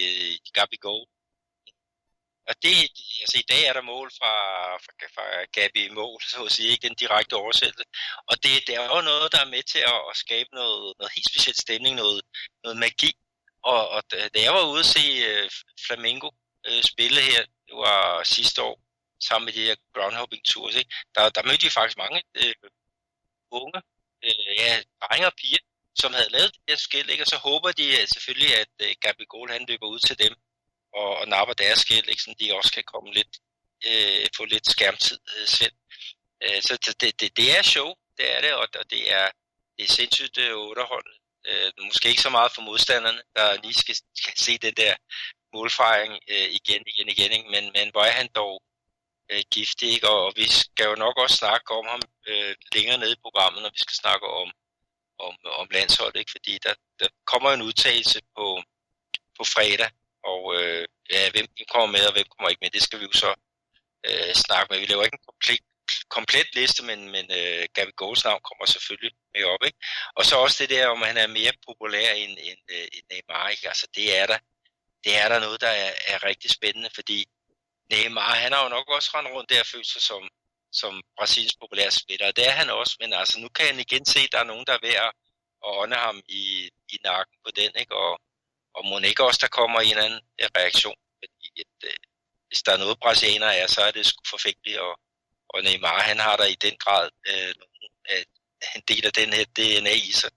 øh, de Gabi Og det, altså i dag er der mål fra, fra, fra Gabi mål, [LAUGHS] så at sige, ikke den direkte oversættelse. Og det, det er jo noget, der er med til at, at skabe noget, noget helt specielt stemning, noget, noget magi. Og, og da jeg var ude at se øh, Flamingo øh, spille her, det var sidste år, sammen med de her groundhopping tours, ikke? Der, der mødte vi faktisk mange øh, unge, øh, ja, drenge og piger, som havde lavet det her skæld, ikke? og så håber de at selvfølgelig, at øh, Gabi Gold han løber ud til dem og, og napper deres skæld, ikke? så de også kan komme lidt, øh, få lidt skærmtid øh, selv. Øh, så det, det, det er show, det er det, og, og det er, det er sindssygt øh, underholdende. Øh, måske ikke så meget for modstanderne, der lige skal, skal se det der målfejring øh, igen, igen, igen, ikke? Men, men hvor er han dog øh, giftig, ikke? Og, og vi skal jo nok også snakke om ham øh, længere nede i programmet, når vi skal snakke om, om, om landsholdet, ikke? fordi der, der kommer en udtalelse på, på fredag, og øh, ja, hvem kommer med, og hvem kommer ikke med, det skal vi jo så øh, snakke med. Vi laver ikke en komplet, komplet liste, men, men uh, Gavin Goals navn kommer selvfølgelig med op. Ikke? Og så også det der, om han er mere populær end, end, uh, end Neymar. Ikke? Altså, det er der, det er der noget, der er, er rigtig spændende, fordi Neymar, han har jo nok også rendt rundt der følt sig som, som Brasiliens populære spiller, og det er han også, men altså nu kan han igen se, at der er nogen, der er ved at, at ånde ham i, i nakken på den, ikke? Og, og må ikke også, der kommer en eller anden reaktion, fordi et, øh, hvis der er noget brasilianer er, så er det sgu forfængeligt, og, og Neymar, han har der i den grad øh, en del af den her DNA i sig.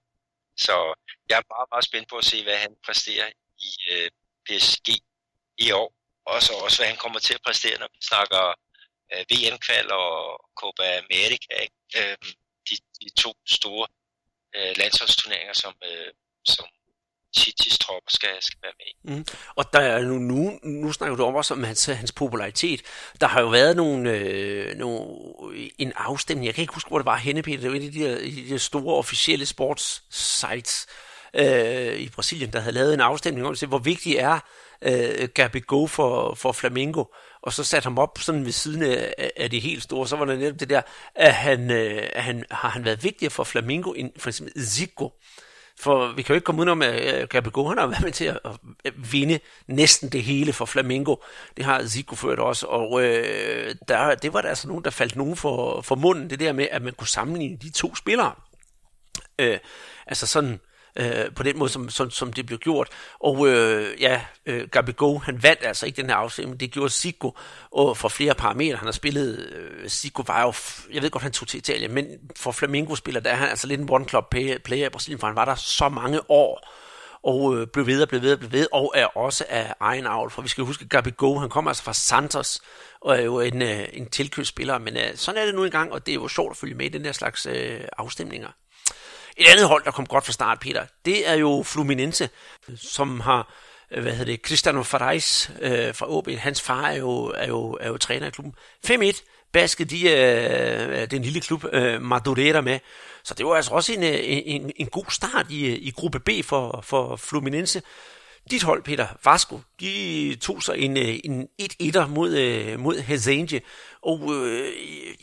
Så jeg er meget, meget spændt på at se, hvad han præsterer i øh, PSG i år, og så også, hvad han kommer til at præstere, når vi snakker øh, VM-kval og Copa America, øh, de, de to store øh, landsholdsturneringer, som, øh, som City's tropper skal, skal være med. Mm. Og der er nu, nu, nu snakker du om også om hans, hans popularitet. Der har jo været nogle, øh, nogle, en afstemning, jeg kan ikke huske, hvor det var henne, Peter, det var en af de der, de der store officielle sports sites øh, i Brasilien, der havde lavet en afstemning om, hvor vigtig er øh, Gabigol for, for Flamengo, og så satte ham op sådan ved siden af, af det helt store, så var der netop det der, at han, øh, han har han været vigtigere for Flamengo end for eksempel Zico. For vi kan jo ikke komme udenom, at øh, Gabigol han har været med til at, at vinde næsten det hele for Flamengo. Det har Zico ført også, og øh, der, det var der altså nogen, der faldt nogen for, for munden, det der med, at man kunne sammenligne de to spillere. Øh, altså sådan, øh, Øh, på den måde, som, som, som det blev gjort. Og øh, ja, øh, Gabigol, han vandt altså ikke den her afstemning, det gjorde Zico, og for flere parametre, han har spillet, øh, Zico var jo, jeg ved godt, han tog til Italien, men for Flamengo-spiller, der er han altså lidt en one-club player i Brasilien, for han var der så mange år, og øh, blev ved og blev ved og blev ved, og er også af egen avl, for vi skal huske, Gabigol, han kommer altså fra Santos, og er jo en, øh, en tilkøbsspiller, men øh, sådan er det nu engang, og det er jo sjovt at følge med i den der slags øh, afstemninger. Et andet hold, der kom godt fra start, Peter, det er jo Fluminense, som har øh, hvad hedder det, Cristiano Farais øh, fra OB. Hans far er jo, er jo, er jo træner i klubben. 5-1 baskede de øh, den lille klub øh, Madureira med. Så det var altså også en, øh, en, en god start i, øh, i gruppe B for, for Fluminense. Dit hold, Peter, Vasco, de tog sig en, øh, en 1-1'er mod, øh, mod Hezenge, og øh,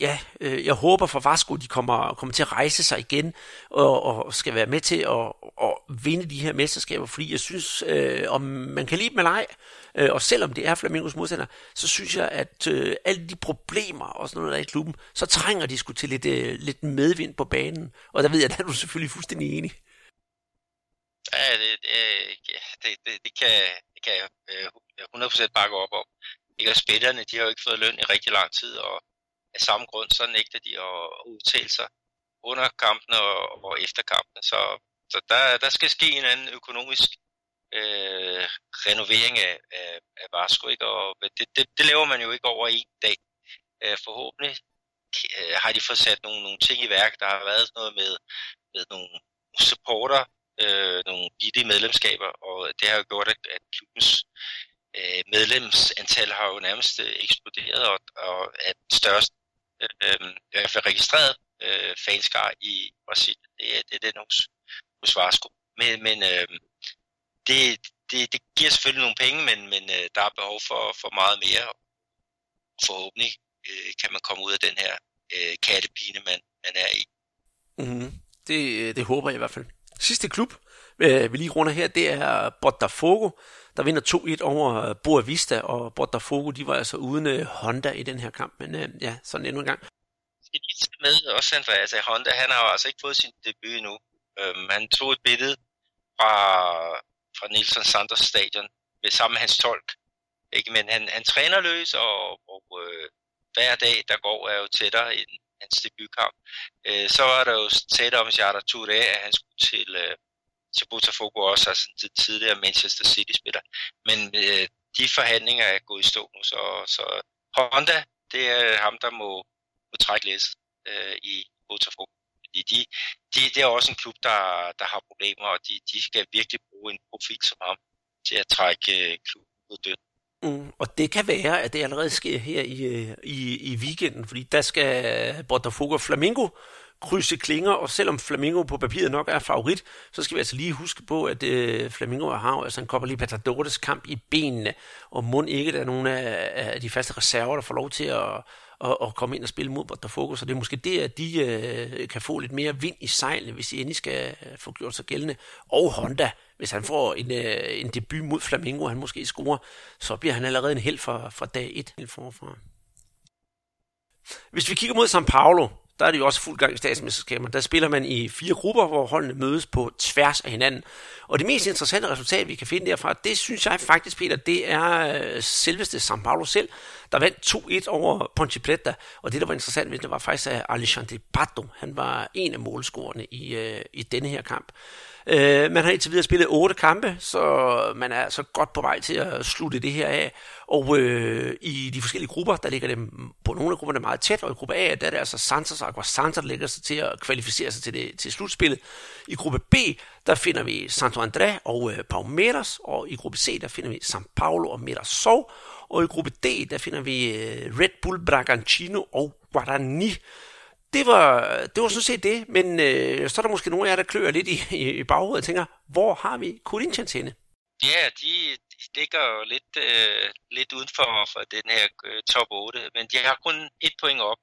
ja, øh, jeg håber for Vasco, de kommer, kommer til at rejse sig igen, og, og skal være med til at, at vinde de her mesterskaber, fordi jeg synes, øh, om man kan lide dem eller ej, øh, og selvom det er Flamingos modstander, så synes jeg, at øh, alle de problemer og sådan noget der i klubben, så trænger de sgu til lidt, øh, lidt medvind på banen, og der ved jeg, [LAUGHS] at du selvfølgelig fuldstændig enig. Ja, det, det, det, det, det, kan, det kan jeg øh, 100% øh, bakke op om. Ikke? Og spillerne, de har jo ikke fået løn i rigtig lang tid, og af samme grund, så nægter de at udtale sig under kampene og, og efter kampene. Så, så der, der skal ske en anden økonomisk øh, renovering af, af, af Vasco, ikke? og det, det, det laver man jo ikke over en dag. Øh, forhåbentlig øh, har de fået sat nogle, nogle ting i værk. Der har været noget med, med nogle supporter øh, nogle billige medlemskaber, og det har jo gjort, at, at klubbens øh, medlemsantal har jo nærmest øh, eksploderet, og, og at størst øh, i hvert fald registreret øh, fanskar i Brasilien, det, det er den hos, hos Varsko. Men, men øh, det, det, det giver selvfølgelig nogle penge, men, men øh, der er behov for, for meget mere. Forhåbentlig øh, kan man komme ud af den her øh, kattepine, man, man er i. Mm, det, øh, det håber jeg i hvert fald. Sidste klub, øh, vi lige runder her, det er Botafogo, der vinder 2-1 over øh, Boa Vista, og Botafogo, de var altså uden øh, Honda i den her kamp, men øh, ja, sådan endnu en gang. Skal lige med også, Andreas, altså Honda, han har jo altså ikke fået sin debut endnu. Øhm, han tog et billede fra, fra Nielsen Sanders stadion med sammen med hans tolk. Ikke? Men han, han træner løs, og, og øh, hver dag, der går, er jo tættere end hans debutkamp. Øh, så var der jo tæt om Jada Touré, at han skulle til, øh, til Botafogo også, altså den tidligere Manchester City-spiller. Men øh, de forhandlinger er gået i stå nu, så, så Honda, det er ham, der må, må trække læs øh, i Botafogo. Fordi de, de, det er også en klub, der, der har problemer, og de, de skal virkelig bruge en profil som ham til at trække øh, klubben ud døden. Mm, og det kan være, at det allerede sker her i, øh, i, i weekenden, fordi der skal Botafogo og Flamingo krydse klinger, og selvom Flamingo på papiret nok er favorit, så skal vi altså lige huske på, at øh, Flamingo har altså en Copa Libertadores kamp i benene, og mund ikke der er nogle af, af de faste reserver, der får lov til at, at, at komme ind og spille mod Botafogo, så det er måske det, at de øh, kan få lidt mere vind i sejlene, hvis de endelig skal få gjort sig gældende. Og Honda, hvis han får en, øh, en debut mod Flamingo, han måske scorer, så bliver han allerede en held fra, fra dag 1 helt forfra. Hvis vi kigger mod São Paulo, der er det jo også fuld gang i statsmesterskaber. Der spiller man i fire grupper, hvor holdene mødes på tværs af hinanden. Og det mest interessante resultat, vi kan finde derfra, det synes jeg faktisk, Peter, det er øh, selveste São Paulo selv, der vandt 2-1 over Ponte Preta. Og det, der var interessant ved det, var faktisk at Alexandre Pato. Han var en af målscorerne i, øh, i denne her kamp. Øh, man har indtil videre spillet otte kampe, så man er så godt på vej til at slutte det her af. Og øh, i de forskellige grupper, der ligger det på nogle af grupperne meget tæt, og i gruppe A, der er det altså Santos og Aguasanta, der ligger sig til at kvalificere sig til, det, til slutspillet. I gruppe B, der finder vi Santo André og øh, Palmeiras, og i gruppe C, der finder vi São Paulo og Mirassol, og i gruppe D, der finder vi øh, Red Bull Bragantino og Guarani det var, det var sådan set det, men øh, så er der måske nogle af jer, der klør lidt i, i, i baghovedet og tænker, hvor har vi Corinthians henne? Ja, de, de ligger jo lidt, øh, lidt uden for, for den her øh, top 8, men de har kun et point op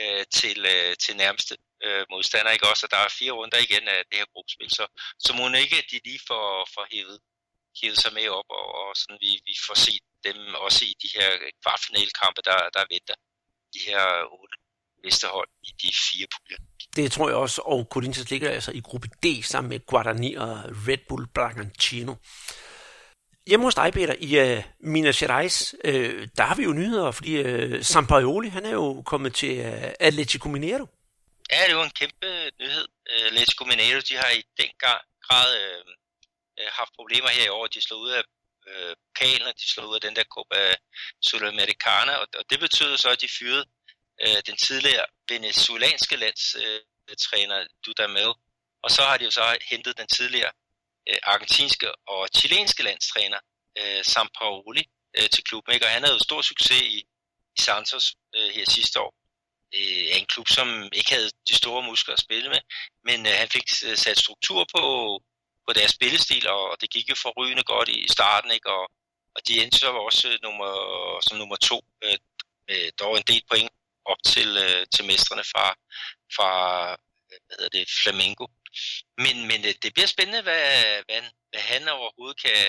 øh, til, øh, til nærmeste øh, modstander, ikke også? Og der er fire runder igen af det her gruppespil, så, så må ikke, at de lige får, får hævet, hævet sig med op, og, og sådan vi, vi får set dem også i de her kvartfinalkampe, der, der venter. De her otte næste hold i de fire puljer. Det tror jeg også, og Corinthians ligger altså i gruppe D sammen med Guarani og Red Bull Bragantino. Hjemme hos dig, Peter, i uh, Minas Gerais, uh, der har vi jo nyheder, fordi uh, Sampaoli, han er jo kommet til uh, Atletico Mineiro. Ja, det jo en kæmpe nyhed. Uh, Atletico Mineiro, de har i den grad uh, haft problemer her i år. De slog ud af uh, pokalen, de slog ud af den der Copa Sudamericana, og, og det betyder så, at de fyrede øh, den tidligere venezuelanske landstræner øh, Dudamel, og så har de jo så hentet den tidligere øh, argentinske og chilenske landstræner øh, Sampaoli øh, til klubben, ikke? og han havde jo stor succes i, i Santos øh, her sidste år. Øh, en klub, som ikke havde de store muskler at spille med, men øh, han fik øh, sat struktur på, på deres spillestil, og, og det gik jo forrygende godt i starten, ikke? Og, og de endte så også øh, nummer, som nummer to, øh, med dog en del point op til, øh, til mestrene fra, fra øh, hvad hedder det, Flamengo. Men, men øh, det bliver spændende, hvad, hvad, hvad han overhovedet kan,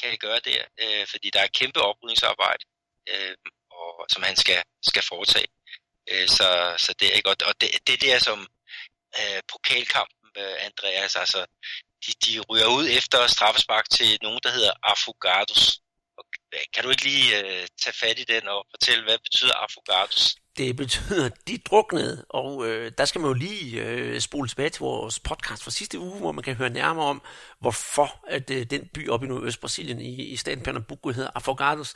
kan gøre der, øh, fordi der er et kæmpe oprydningsarbejde, øh, og, som han skal, skal foretage. Øh, så, så det er ikke godt. Og det, det der som øh, pokalkampen, øh, Andreas, altså, de, de ryger ud efter straffespark til nogen, der hedder Afogados. Øh, kan du ikke lige øh, tage fat i den og fortælle, hvad betyder Afogados? Det betyder, at de druknede, og øh, der skal man jo lige øh, spole tilbage til vores podcast fra sidste uge, hvor man kan høre nærmere om, hvorfor at øh, den by oppe i Nordøst-Brasilien i, i staten Pernambuco hedder Afogados.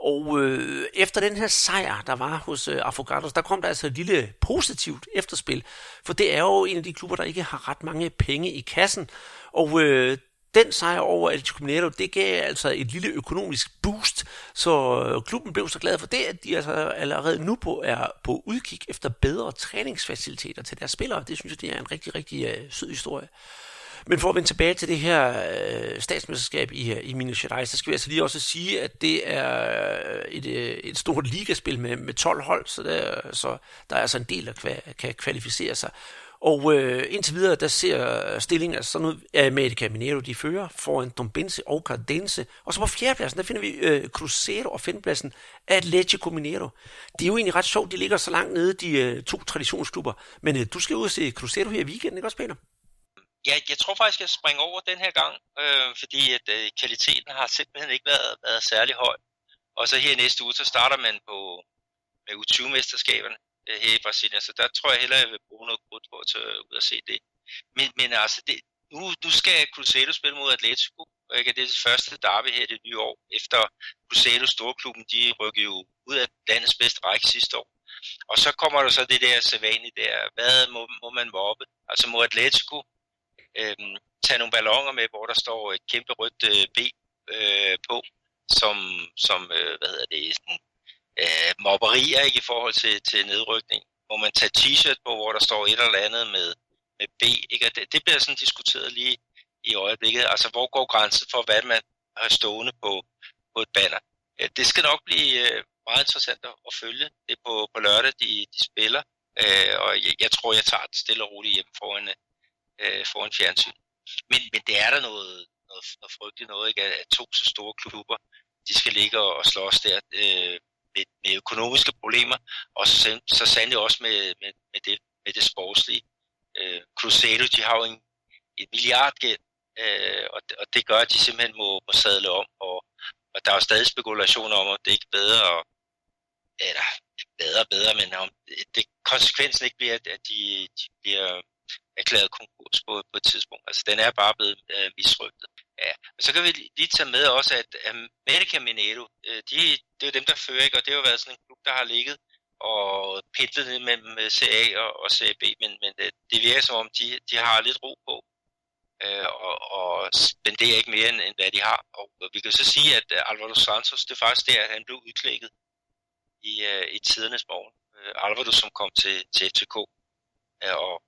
Og øh, efter den her sejr, der var hos øh, Afogados, der kom der altså et lille positivt efterspil, for det er jo en af de klubber, der ikke har ret mange penge i kassen, og øh, den sejr over Atletico Mineiro, det gav altså et lille økonomisk boost, så øh, klubben blev så glad for det, at de altså allerede nu på er på udkig efter bedre træningsfaciliteter til deres spillere. Det synes jeg, det er en rigtig, rigtig uh, sød historie. Men for at vende tilbage til det her uh, statsmesterskab i, i Minas Gerais, så skal vi altså lige også sige, at det er et, et stort ligaspil med, med 12 hold, så der, så der er altså en del, der kan kvalificere sig. Og øh, indtil videre, der ser stillingen altså sådan ud, at America Minero de fører foran Dombense og Cardense. Og så på fjerdepladsen, der finder vi øh, Cruzeiro og femtepladsen Atletico Minero. Det er jo egentlig ret sjovt, de ligger så langt nede, de øh, to traditionsklubber. Men øh, du skal ud og se Cruzeiro her i weekenden, ikke også, Peter? Ja, jeg tror faktisk, jeg springer over den her gang, øh, fordi at øh, kvaliteten har simpelthen ikke været, været særlig høj. Og så her næste uge, så starter man på med U20-mesterskaberne Øh, her i Brasilien, så der tror jeg hellere, jeg vil bruge noget krudt på at tage ud og se det. Men, men altså, det, nu, nu skal Cruzeiro spille mod Atletico, og ikke? det er det første derby her det nye år, efter Cruzeiro Storklubben, de rykkede jo ud af landets bedste række sidste år. Og så kommer der så det der sædvanlige der, hvad må, må man mobbe? Altså må Atletico øhm, tage nogle ballonger med, hvor der står et kæmpe rødt øh, B øh, på, som, som øh, hvad hedder det, sådan, øh, mobberier ikke, i forhold til, til nedrykning. Må man tage t-shirt på, hvor der står et eller andet med, med B. Ikke? det, det bliver sådan diskuteret lige i øjeblikket. Altså, hvor går grænsen for, hvad man har stående på, på et banner? Øh, det skal nok blive øh, meget interessant at følge. Det er på, på lørdag, de, de spiller. Øh, og jeg, jeg tror, jeg tager det stille og roligt hjem foran, øh, øh, foran fjernsyn. Men, men det er der noget, noget, noget frygteligt noget, ikke? At, at to så store klubber, de skal ligge og, og slås der øh, med, med økonomiske problemer, og så, så sandelig også med, med, med, det, med det sportslige. Øh, Cruzeiro, de har jo en, en milliardgæld, øh, og, og det gør, at de simpelthen må, må sadle om, og, og der er jo stadig spekulationer om, at det ikke er bedre, og, eller bedre og bedre, men om det, konsekvensen ikke bliver, at de, de bliver erklæret konkurs på, på et tidspunkt. Altså, den er bare blevet øh, misrygtet. Ja. Og så kan vi lige tage med også, at America Mineiro, øh, de, det er jo dem, der fører, ikke? og det har jo været sådan en klub, der har ligget og pendlet ned mellem øh, CA og, og CAB, men, men øh, det, virker som om, de, de har lidt ro på, øh, og, og spenderer ikke mere, end, end hvad de har. Og, og vi kan så sige, at Alvaro Santos, det er faktisk der, at han blev udklækket i, uh, i tidernes morgen. Uh, Alvaro, som kom til, til FCK, uh, og,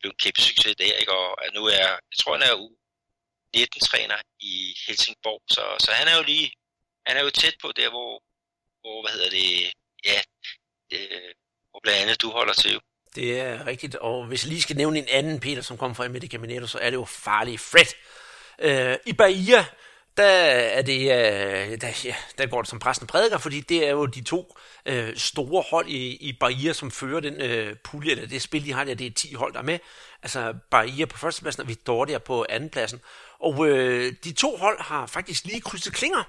blev en kæmpe succes der, ikke? og nu er, jeg tror han er u 19-træner i Helsingborg, så, så han er jo lige, han er jo tæt på der, hvor, hvor hvad hedder det, ja, det, hvor blandt andet du holder til. Det er rigtigt, og hvis jeg lige skal nævne en anden Peter, som kommer fra America Mineiro, så er det jo farlig Fred. Øh, I Bahia, der, er det, øh, der, ja, der går det som præsten prædiker, fordi det er jo de to øh, store hold i, i Bahia, som fører den øh, pulje, eller det spil, de har der, det er 10 hold, der er med. Altså Bahia på førstepladsen, og Victoria på andenpladsen. Og øh, de to hold har faktisk lige krydset klinger.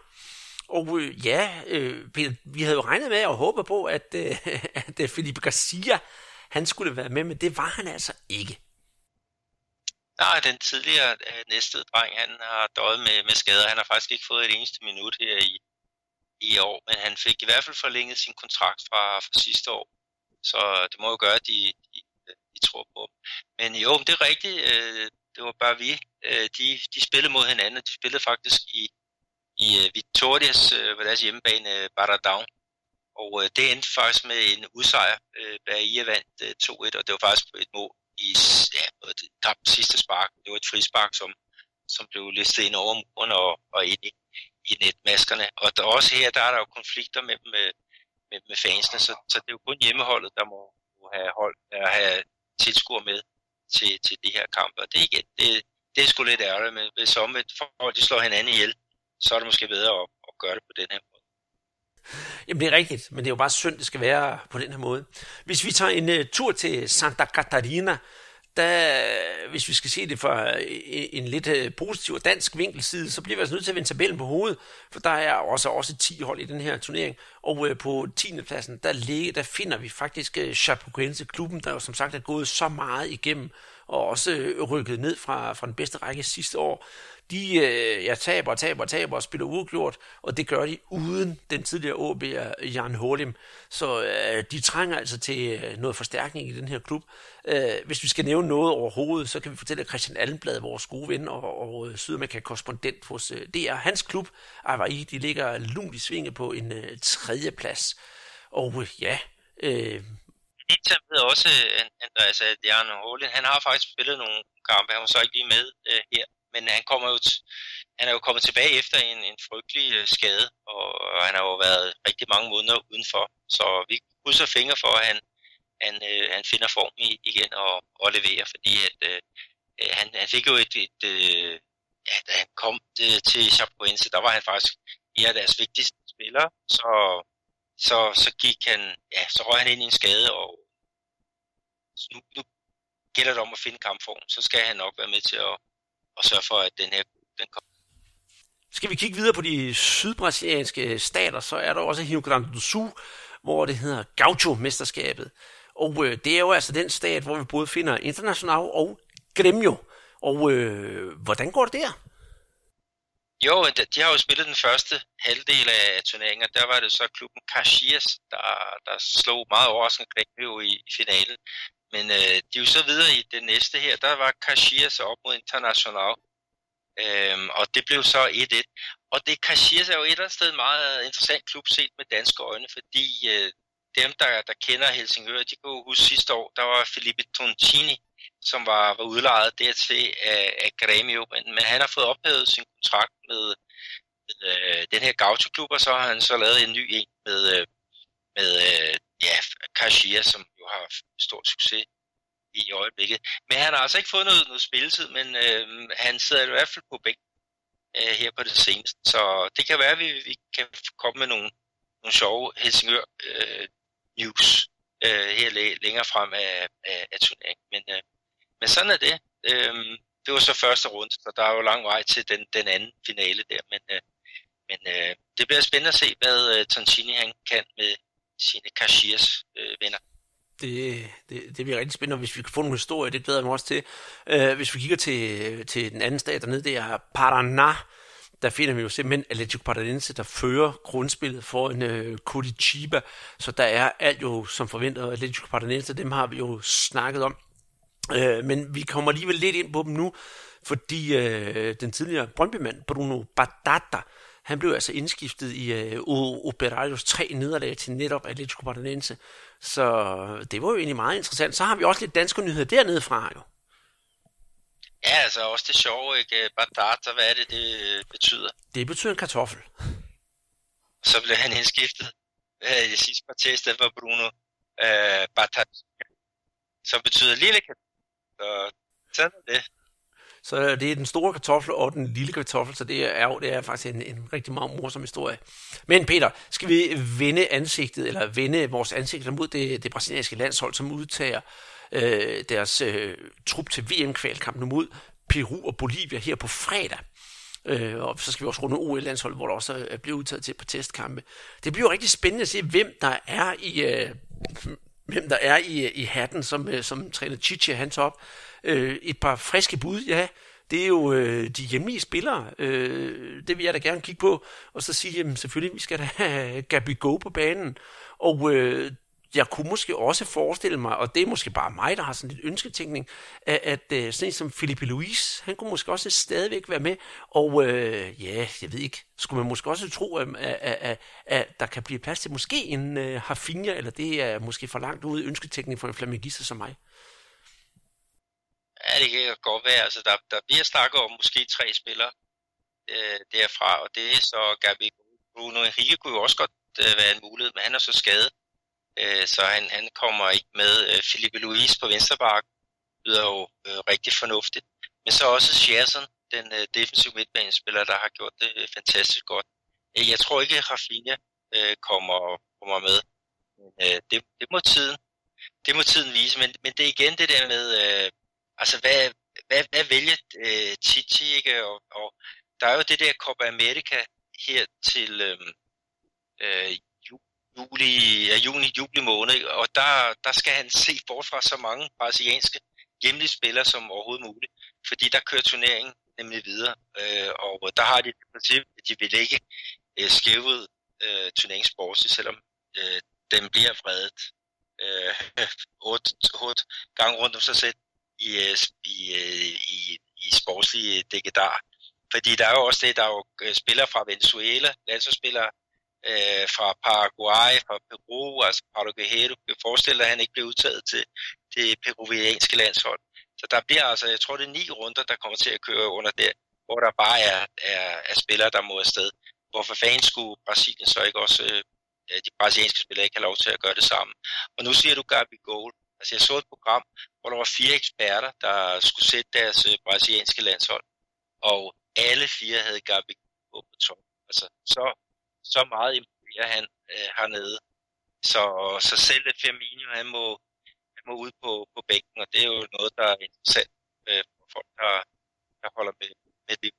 Og øh, ja, øh, Peter, vi havde jo regnet med og håbet på, at, øh, [LAUGHS] at øh, Felipe Garcia, han skulle være med, men det var han altså ikke. Nej, den tidligere øh, næste dreng, han har døjet med, med skader. Han har faktisk ikke fået et eneste minut her i, i år, men han fik i hvert fald forlænget sin kontrakt fra, fra sidste år. Så det må jo gøre, at de, de, de tror på Men jo, det er rigtigt. Øh, det var bare vi. Øh, de, de spillede mod hinanden, og de spillede faktisk i, i uh, Victorias øh, på deres hjemmebane øh, Baradão. Og det endte faktisk med en udsejr. Uh, Bahia vandt 2-1, og det var faktisk på et mål i ja, det sidste spark. Det var et frispark, som, som blev listet ind over muren og, og ind i, i netmaskerne. Og der, også her, der er der jo konflikter med, med, med, med fansene, så, så det er jo kun hjemmeholdet, der må, må have, hold, have tilskuer med til, til de her kampe. Og det, igen, det, det er sgu lidt ærgerligt, men hvis omvendt folk de slår hinanden ihjel, så er det måske bedre at, at gøre det på den her måde. Jamen det er rigtigt, men det er jo bare synd, det skal være på den her måde. Hvis vi tager en uh, tur til Santa Catarina, der, hvis vi skal se det fra øh, en lidt øh, positiv dansk vinkelside, så bliver vi altså nødt til at vende tabellen på hovedet, for der er også, også 10 hold i den her turnering, og øh, på 10. pladsen, der, ligger, der finder vi faktisk Chapecoense klubben, der jo som sagt er gået så meget igennem, og også rykket ned fra, fra den bedste række sidste år de øh, ja, taber og taber og taber og spiller uafgjort, og det gør de uden den tidligere OB'er Jan Holim. Så øh, de trænger altså til øh, noget forstærkning i den her klub. Øh, hvis vi skal nævne noget overhovedet, så kan vi fortælle, at Christian Allenblad, vores gode ven og, og Sydamerika-korrespondent hos øh, DR, hans klub, Avaí, de ligger lunt i svinget på en øh, tredje plads. Og øh, ja, øh, lige ved også, øh, Andreas, at Jan Holim, han har faktisk spillet nogle kampe, han var så ikke lige med øh, her men han kommer jo han er jo kommet tilbage efter en, en frygtelig øh, skade, og, og han har jo været rigtig mange måneder udenfor. Så vi krydser fingre for, at han, han, øh, han finder form i, igen og, og leverer, fordi at, øh, øh han, han fik jo et, et øh, ja, da han kom øh, til Chapecoense, der var han faktisk en af deres vigtigste spillere, så, så, så gik han, ja, så røg han ind i en skade, og nu, nu gælder det om at finde kampform, så skal han nok være med til at, og sørge for, at den her den kommer. Skal vi kigge videre på de sydbrasilianske stater, så er der også Rio Grande do Sul, hvor det hedder Gaucho-mesterskabet. Og øh, det er jo altså den stat, hvor vi både finder International og Gremio. Og øh, hvordan går det der? Jo, de har jo spillet den første halvdel af turneringen, der var det så klubben Kashias, der, der slog meget overraskende Gremio i, i finalen. Men øh, de er jo så videre i det næste her, der var Kashias op mod International. Øhm, og det blev så 1-1. Og det Kashias er jo et eller andet sted en meget interessant klub set med danske øjne, fordi øh, dem, der, der kender Helsingør, de kunne huske sidste år, der var Felipe Tontini, som var, var udlejet dertil af, af Gremio, men, men han har fået ophævet sin kontrakt med, med øh, den her Gaucho-klub, og så har han så lavet en ny en med, øh, med øh, ja, Kashia, som jo har stor succes i øjeblikket. Men han har altså ikke fået noget, noget spilletid, men øh, han sidder i hvert fald på bænken øh, her på det seneste. Så det kan være, at vi, vi kan komme med nogle, nogle sjove Helsingør øh, news øh, her længere frem af, af, af turneringen. Men, øh, men sådan er det. Øhm, det var så første runde, så der er jo lang vej til den, den anden finale der. Men, øh, men øh, det bliver spændende at se, hvad øh, Tantini han kan med sine Caxias øh, venner det, det, det bliver rigtig spændende, hvis vi kan få nogle historier, det glæder jeg mig også til. Uh, hvis vi kigger til, til den anden stat dernede, det er Paraná, der finder vi jo simpelthen Atletico Paranense, der fører grundspillet for en uh, øh, Curitiba, så der er alt jo som forventet, Atletico Paranense, dem har vi jo snakket om. Uh, men vi kommer alligevel lidt ind på dem nu, fordi uh, den tidligere Brøndby-mand, Bruno Badata, han blev altså indskiftet i uh, Operarios tre nederlag til netop Atletico Paranaense. Så det var jo egentlig meget interessant. Så har vi også lidt danske nyheder dernede fra jo. Ja, altså også det sjove, ikke? Batata, hvad er det, det betyder? Det betyder en kartoffel. Så blev han indskiftet øh, i sidste kvarter, stedet for Bruno øh, Batata, som betyder lille kartoffel. Så sådan er det. Så det er den store kartoffel og den lille kartoffel, så det er, det er faktisk en, en rigtig meget morsom historie. Men Peter, skal vi vende ansigtet, eller vende vores ansigter mod det, det brasilianske landshold, som udtager øh, deres øh, trup til VM-kvalkampen mod Peru og Bolivia her på fredag. Øh, og så skal vi også runde OL-landshold, hvor der også bliver udtaget til på testkampe. Det bliver jo rigtig spændende at se, hvem der er i, øh, hvem der er i, i hatten, som, øh, som træner Chichi han op. Øh, et par friske bud, ja. Det er jo øh, de hjemlige spillere. Øh, det vil jeg da gerne kigge på. Og så sige, jamen selvfølgelig, vi skal da have Gabi Go på banen. Og øh, jeg kunne måske også forestille mig, og det er måske bare mig, der har sådan lidt ønsketænkning, at, at øh, sådan en som Philippe Louis, han kunne måske også stadigvæk være med, og øh, ja, jeg ved ikke, skulle man måske også tro, at, at, at, at der kan blive plads til måske en øh, uh, Harfinja, eller det er måske for langt ude ønsketænkning for en flamingister som mig. Ja, det kan godt være. Altså, der, der bliver snakket om måske tre spillere øh, derfra, og det er så Gabi Bruno Henrique kunne jo også godt øh, være en mulighed, men han er så skadet, øh, så han, han kommer ikke med. Øh, Philippe Louise på venstre bak lyder jo øh, rigtig fornuftigt. Men så også Scherson, den øh, defensive midtbanespiller, der har gjort det øh, fantastisk godt. Øh, jeg tror ikke, at Rafinha øh, kommer, kommer med. Men, øh, det, det må tiden det må tiden vise, men, men det er igen det der med, øh, altså hvad, hvad, hvad vælger øh, Titi, ikke? Og, og der er jo det der Copa America her til øhm, øh, øh, juli, ja, juni, juli måned, og der, der skal han se bort fra så mange brasilianske hjemlige spillere som overhovedet muligt, fordi der kører turneringen nemlig videre, øh, og der har de det princip, at de vil ikke øh, skæve øh, turneringsborgse, selvom øh, den bliver vredet øh, [LAUGHS] otte, otte gange rundt om sig selv i, øh, i, øh, i, i sportslige dækkedar. Fordi der er jo også det, der er jo øh, spillere fra Venezuela, landsholdsspillere øh, fra Paraguay, fra Peru, altså Paulo Guerrero, kan forestille dig, at han ikke bliver udtaget til det peruvianske landshold. Så der bliver altså, jeg tror det er ni runder, der kommer til at køre under der, hvor der bare er, er, er spillere, der må afsted. Hvorfor fanden skulle Brasilien så ikke også øh, øh de brasilianske spillere ikke have lov til at gøre det samme. Og nu siger du Gabi Gold. Altså jeg så et program, hvor der var fire eksperter, der skulle sætte deres øh, brasilianske landshold, og alle fire havde Gabi Gold på top. Altså så, så meget imponerer han øh, hernede. Så, så selv Firmino, han må, han må ud på, på bænken, og det er jo noget, der er interessant øh, for folk, der, der holder med, med det.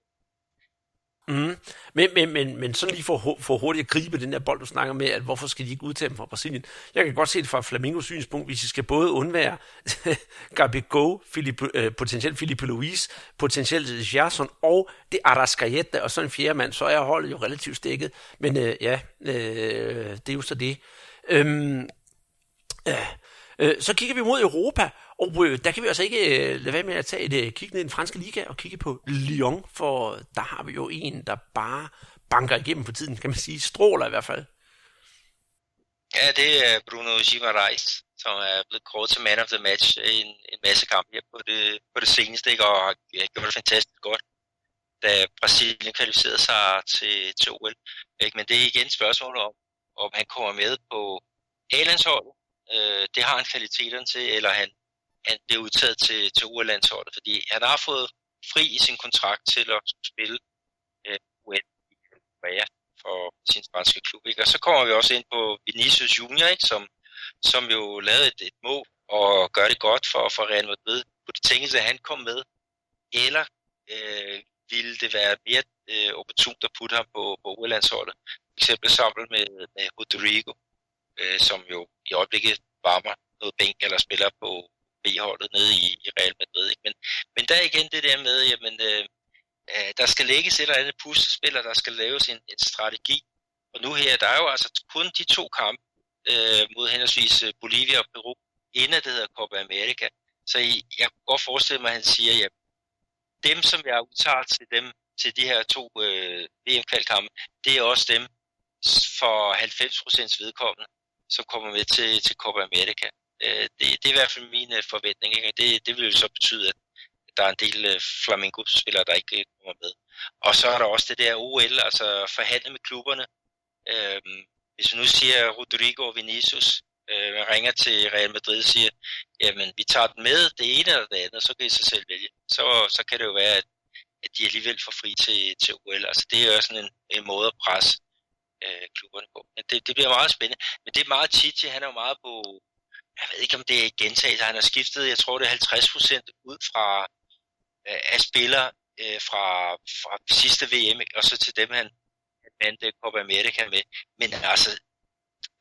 Mm. Men, men, men, men så lige for, for hurtigt at gribe den der bold, du snakker med, at hvorfor skal de ikke udtage dem fra Brasilien? Jeg kan godt se det fra Flamingos synspunkt, hvis de skal både undvære [LAUGHS] Gabigol, Philippe, øh, potentielt Filipe Luis, potentielt Gerson og det Arrascaeta og sådan en fjerde mand, så er holdet jo relativt stikket. Men øh, ja, øh, det er jo så det. Øhm, øh, øh, så kigger vi mod Europa, og øh, der kan vi altså ikke øh, lade være med at tage et øh, kig ned i den franske liga og kigge på Lyon, for der har vi jo en, der bare banker igennem for tiden, kan man sige. Stråler i hvert fald. Ja, det er Bruno Gimareis, som er blevet kåret til man of the match i en, en masse kampe her på det, på det seneste, ikke? og har gjort det fantastisk godt, da Brasilien kvalificerede sig til, til OL. Ikke? Men det er igen et spørgsmål om, om han kommer med på A-landsholdet. Øh, det har han kvaliteterne til, eller han han blev udtaget til, til UL-landsholdet, fordi han har fået fri i sin kontrakt til at spille øh, UN i Korea for sin spanske klub. Ikke? Og så kommer vi også ind på Vinicius Junior, ikke? Som, som jo lavede et, et mål og gør det godt for, for Real Madrid. Kunne det tænkes, at han kom med? Eller øh, ville det være mere øh, opportunt at putte ham på, på UL-landsholdet? For eksempel sammen med, med Rodrigo, øh, som jo i øjeblikket varmer noget bænk eller spiller på, B-holdet nede i, i Real Madrid. Ikke? Men, men der igen det der med, jamen, øh, øh, der skal lægges et eller andet puslespil, og der skal laves en, en strategi. Og nu her, der er jo altså kun de to kampe øh, mod henholdsvis øh, Bolivia og Peru, inden det hedder Copa America. Så I, jeg kan godt forestille mig, at han siger, at dem, som jeg udtager til dem, til de her to øh, VM-kvalkampe, det er også dem for 90% vedkommende, som kommer med til, til Copa America. Øh, det, det er i hvert fald min forventninger. forventning. Ikke? Det, det vil jo så betyde, at der er en del øh, Flamengo-spillere, der ikke øh, kommer med. Og så er der også det der OL, altså forhandle med klubberne. Øh, hvis vi nu siger Rodrigo og Vinicius, øh, man ringer til Real Madrid og siger, jamen vi tager den med, det ene eller det andet, så kan I sig selv vælge. Så, så kan det jo være, at, at de alligevel får fri til, til OL. Altså det er jo sådan en, en måde at presse øh, klubberne på. Men det, det bliver meget spændende. Men det er meget Titi, han er jo meget på, jeg ved ikke om det er gentagelse, han har skiftet, jeg tror det er 50% ud fra øh, af spillere øh, fra, fra sidste VM, og så til dem han vandt øh, Copa America med. Men altså,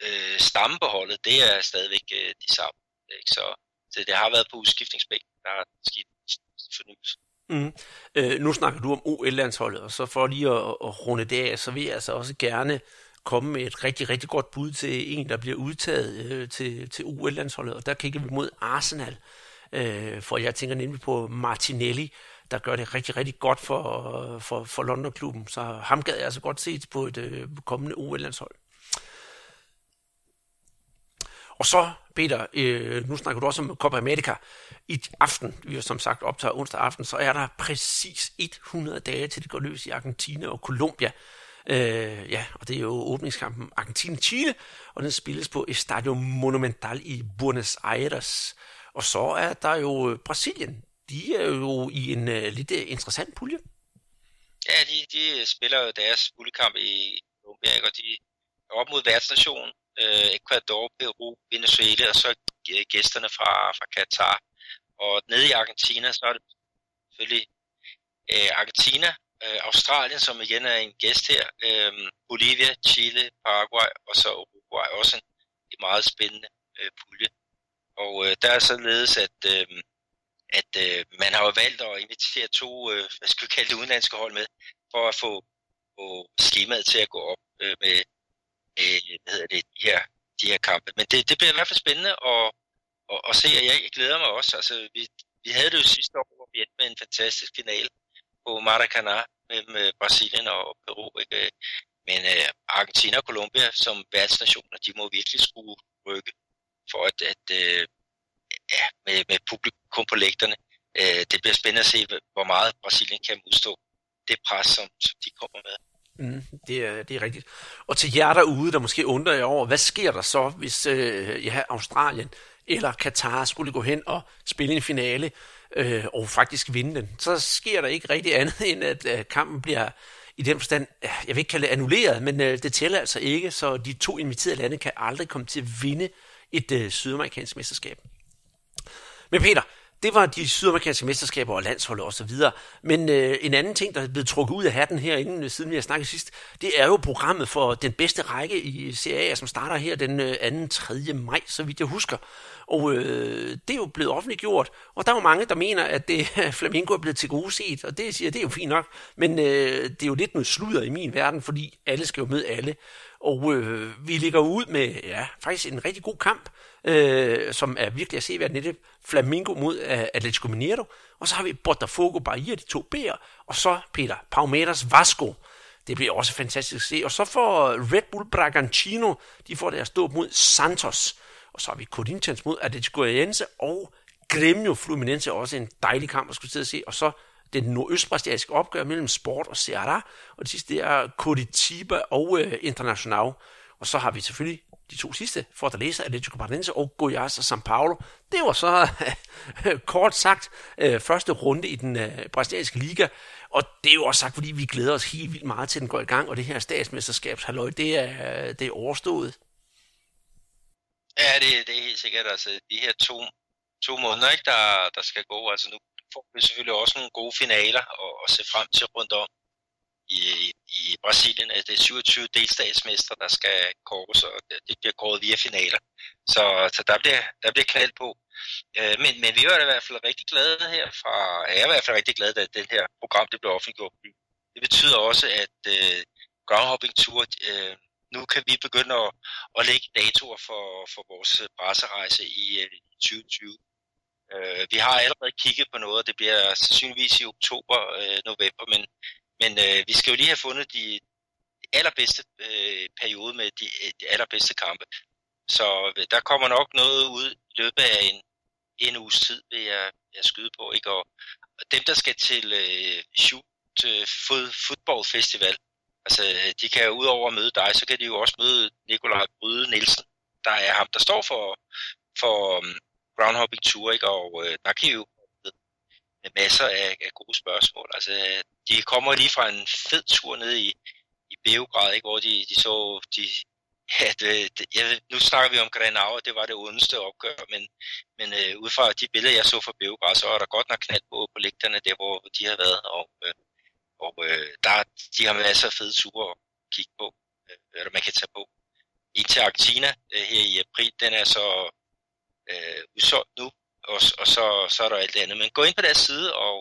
øh, stammebeholdet, det er stadigvæk øh, de samme. Ikke? Så, så det har været på udskiftningsbænken, der er sket fornyelse. Mm. Øh, nu snakker du om OL-landsholdet, og så for lige at, at runde det af, så vil jeg altså også gerne komme med et rigtig, rigtig godt bud til en, der bliver udtaget øh, til, til OL-landsholdet, og der kigger vi mod Arsenal, øh, for jeg tænker nemlig på Martinelli, der gør det rigtig, rigtig godt for, for, for London-klubben, så ham gad jeg altså godt set på et øh, kommende OL-landshold. Og så, Peter, øh, nu snakker du også om Copa America. I aften, vi har som sagt optaget onsdag aften, så er der præcis 100 dage til det går løs i Argentina og Colombia. Øh, ja, og det er jo åbningskampen Argentina-Chile, og den spilles på Estadio Monumental i Buenos Aires. Og så er der jo øh, Brasilien. De er jo i en uh, lidt øh, interessant pulje. Ja, de, de spiller jo deres puljekamp i Colombia, og de er op mod værtsnationen, øh, Ecuador, Peru, Venezuela, og så gæsterne fra, fra Katar. Og nede i Argentina, så er det selvfølgelig øh, Argentina, øh, Australien, som igen er en gæst her, øh, Bolivia, Chile, Paraguay og så Uruguay, også en, en meget spændende øh, pulje. Og øh, der er således, at, øh, at øh, man har jo valgt at invitere to, øh, hvad skal vi kalde det, udenlandske hold med, for at få, få skemaet til at gå op øh, med, øh, hvad hedder det, de her, de her kampe. Men det, det bliver i hvert fald spændende at, at, at se, og jeg, jeg glæder mig også. Altså, vi, vi havde det jo sidste år, hvor vi endte med en fantastisk finale på Maracanã mellem Brasilien og Peru. Ikke? Men øh, Argentina og Colombia som værtsnationer, de må virkelig skulle rykke for at, at øh, ja, med, med publikum på lægterne. Øh, det bliver spændende at se, hvor meget Brasilien kan udstå det pres, som, som de kommer med. Mm, det, er, det er rigtigt. Og til jer derude, der måske undrer jer over, hvad sker der så, hvis øh, ja, Australien eller Katar skulle gå hen og spille en finale øh, og faktisk vinde den? Så sker der ikke rigtig andet, [LAUGHS] end at øh, kampen bliver i den forstand, øh, jeg vil ikke kalde det annulleret, men øh, det tæller altså ikke, så de to inviterede lande kan aldrig komme til at vinde et øh, sydamerikansk mesterskab. Men Peter, det var de sydamerikanske mesterskaber og landsholdet og så videre. Men øh, en anden ting, der er blevet trukket ud af hatten herinde, øh, siden vi har snakket sidst, det er jo programmet for den bedste række i CAA, som starter her den øh, 2. 3. maj, så vidt jeg husker. Og øh, det er jo blevet offentliggjort, og der er jo mange, der mener, at det, [LAUGHS] Flamingo er blevet til gode set, og det siger, det er jo fint nok, men øh, det er jo lidt noget sludder i min verden, fordi alle skal jo møde alle. Og øh, vi ligger ud med ja, faktisk en rigtig god kamp, øh, som er virkelig at se, hvad netop Flamingo mod uh, Atletico Mineiro. Og så har vi Botafogo Bahia, de to B'er, og så Peter Palmeiras Vasco. Det bliver også fantastisk at se. Og så får Red Bull Bragantino, de får deres stå mod Santos. Og så har vi Corinthians mod Atletico Goianiense og Grêmio Fluminense, også en dejlig kamp at skulle sidde og se. Og så det nordøstbrasilianske opgør mellem Sport og Ceará, og det sidste det er Curitiba og øh, International. Og så har vi selvfølgelig de to sidste, Fortaleza, Atletico Paranaense og Goiás og São Paulo. Det var så [LAUGHS] kort sagt øh, første runde i den øh, brasilianske liga, og det er jo også sagt, fordi vi glæder os helt vildt meget til, at den går i gang, og det her statsmesterskabshalløj, det er, det er overstået. Ja, det, det er helt sikkert. Altså, de her to, to måneder, ikke, der, der skal gå. Altså, nu får vi selvfølgelig også nogle gode finaler at, at se frem til rundt om i, i Brasilien. Altså, det er 27 delstatsmestre, der skal kåres, og det, det bliver kåret via finaler. Så, så der, bliver, der bliver knald på. Øh, men, men vi er i hvert fald rigtig glade her fra, jeg er i hvert fald rigtig glad, at det her program det blev offentliggjort. Det betyder også, at øh, Groundhopping Tour øh, nu kan vi begynde at, at lægge datoer for, for vores øh, presserejse i øh, 2020. Uh, øh, vi har allerede kigget på noget, det bliver sandsynligvis i oktober, november, men, men vi skal jo lige have fundet de allerbedste periode med de, de allerbedste kampe. Så der kommer nok noget ud i løbet af en, en uges tid, vil jeg, jeg skyde på. Ikke? Og, og dem, der skal til øh, Shoot øh, Football Festival, Altså, øh, de kan jo udover at møde dig, så kan de jo også møde Nikolaj Bryde Nielsen, der er ham, der står for, for um, Groundhopping Tour, ikke? og øh, der kan jo med masser af, af gode spørgsmål. Altså, øh, de kommer lige fra en fed tur ned i, i Beograd, ikke? hvor de, de så, de, [LAUGHS] ja, det, det, jeg, nu snakker vi om Grenau, og det var det ondeste opgør, men, men øh, ud fra de billeder, jeg så fra Beograd, så er der godt nok knald på, på lægterne der, hvor de har været, og øh, og øh, der, de har masser af fede ture at kigge på, øh, eller man kan tage på. En til Argentina øh, her i april, den er så øh, udsolgt nu, og, og så, så er der alt det andet. Men gå ind på deres side og,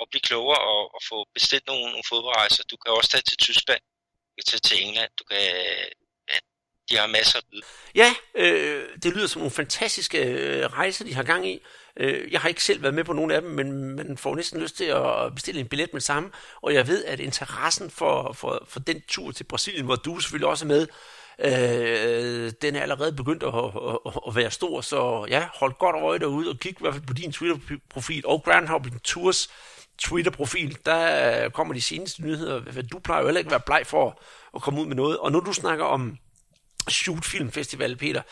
og blive klogere og, og få bestilt nogle, nogle fodboldrejser. Du kan også tage til Tyskland, du kan tage til England, du kan de har masser af byde. Ja, øh, det lyder som nogle fantastiske øh, rejser, de har gang i. Øh, jeg har ikke selv været med på nogen af dem, men man får næsten lyst til at bestille en billet med samme. Og jeg ved, at interessen for, for, for den tur til Brasilien, hvor du selvfølgelig også er med, øh, den er allerede begyndt at, at, at være stor. Så ja, hold godt øje derude og kig i hvert fald på din Twitter-profil og Grand Hopping Tours Twitter-profil. Der kommer de seneste nyheder. Du plejer jo heller ikke at være bleg for at komme ud med noget. Og når du snakker om Shoot Film Festival, Peter,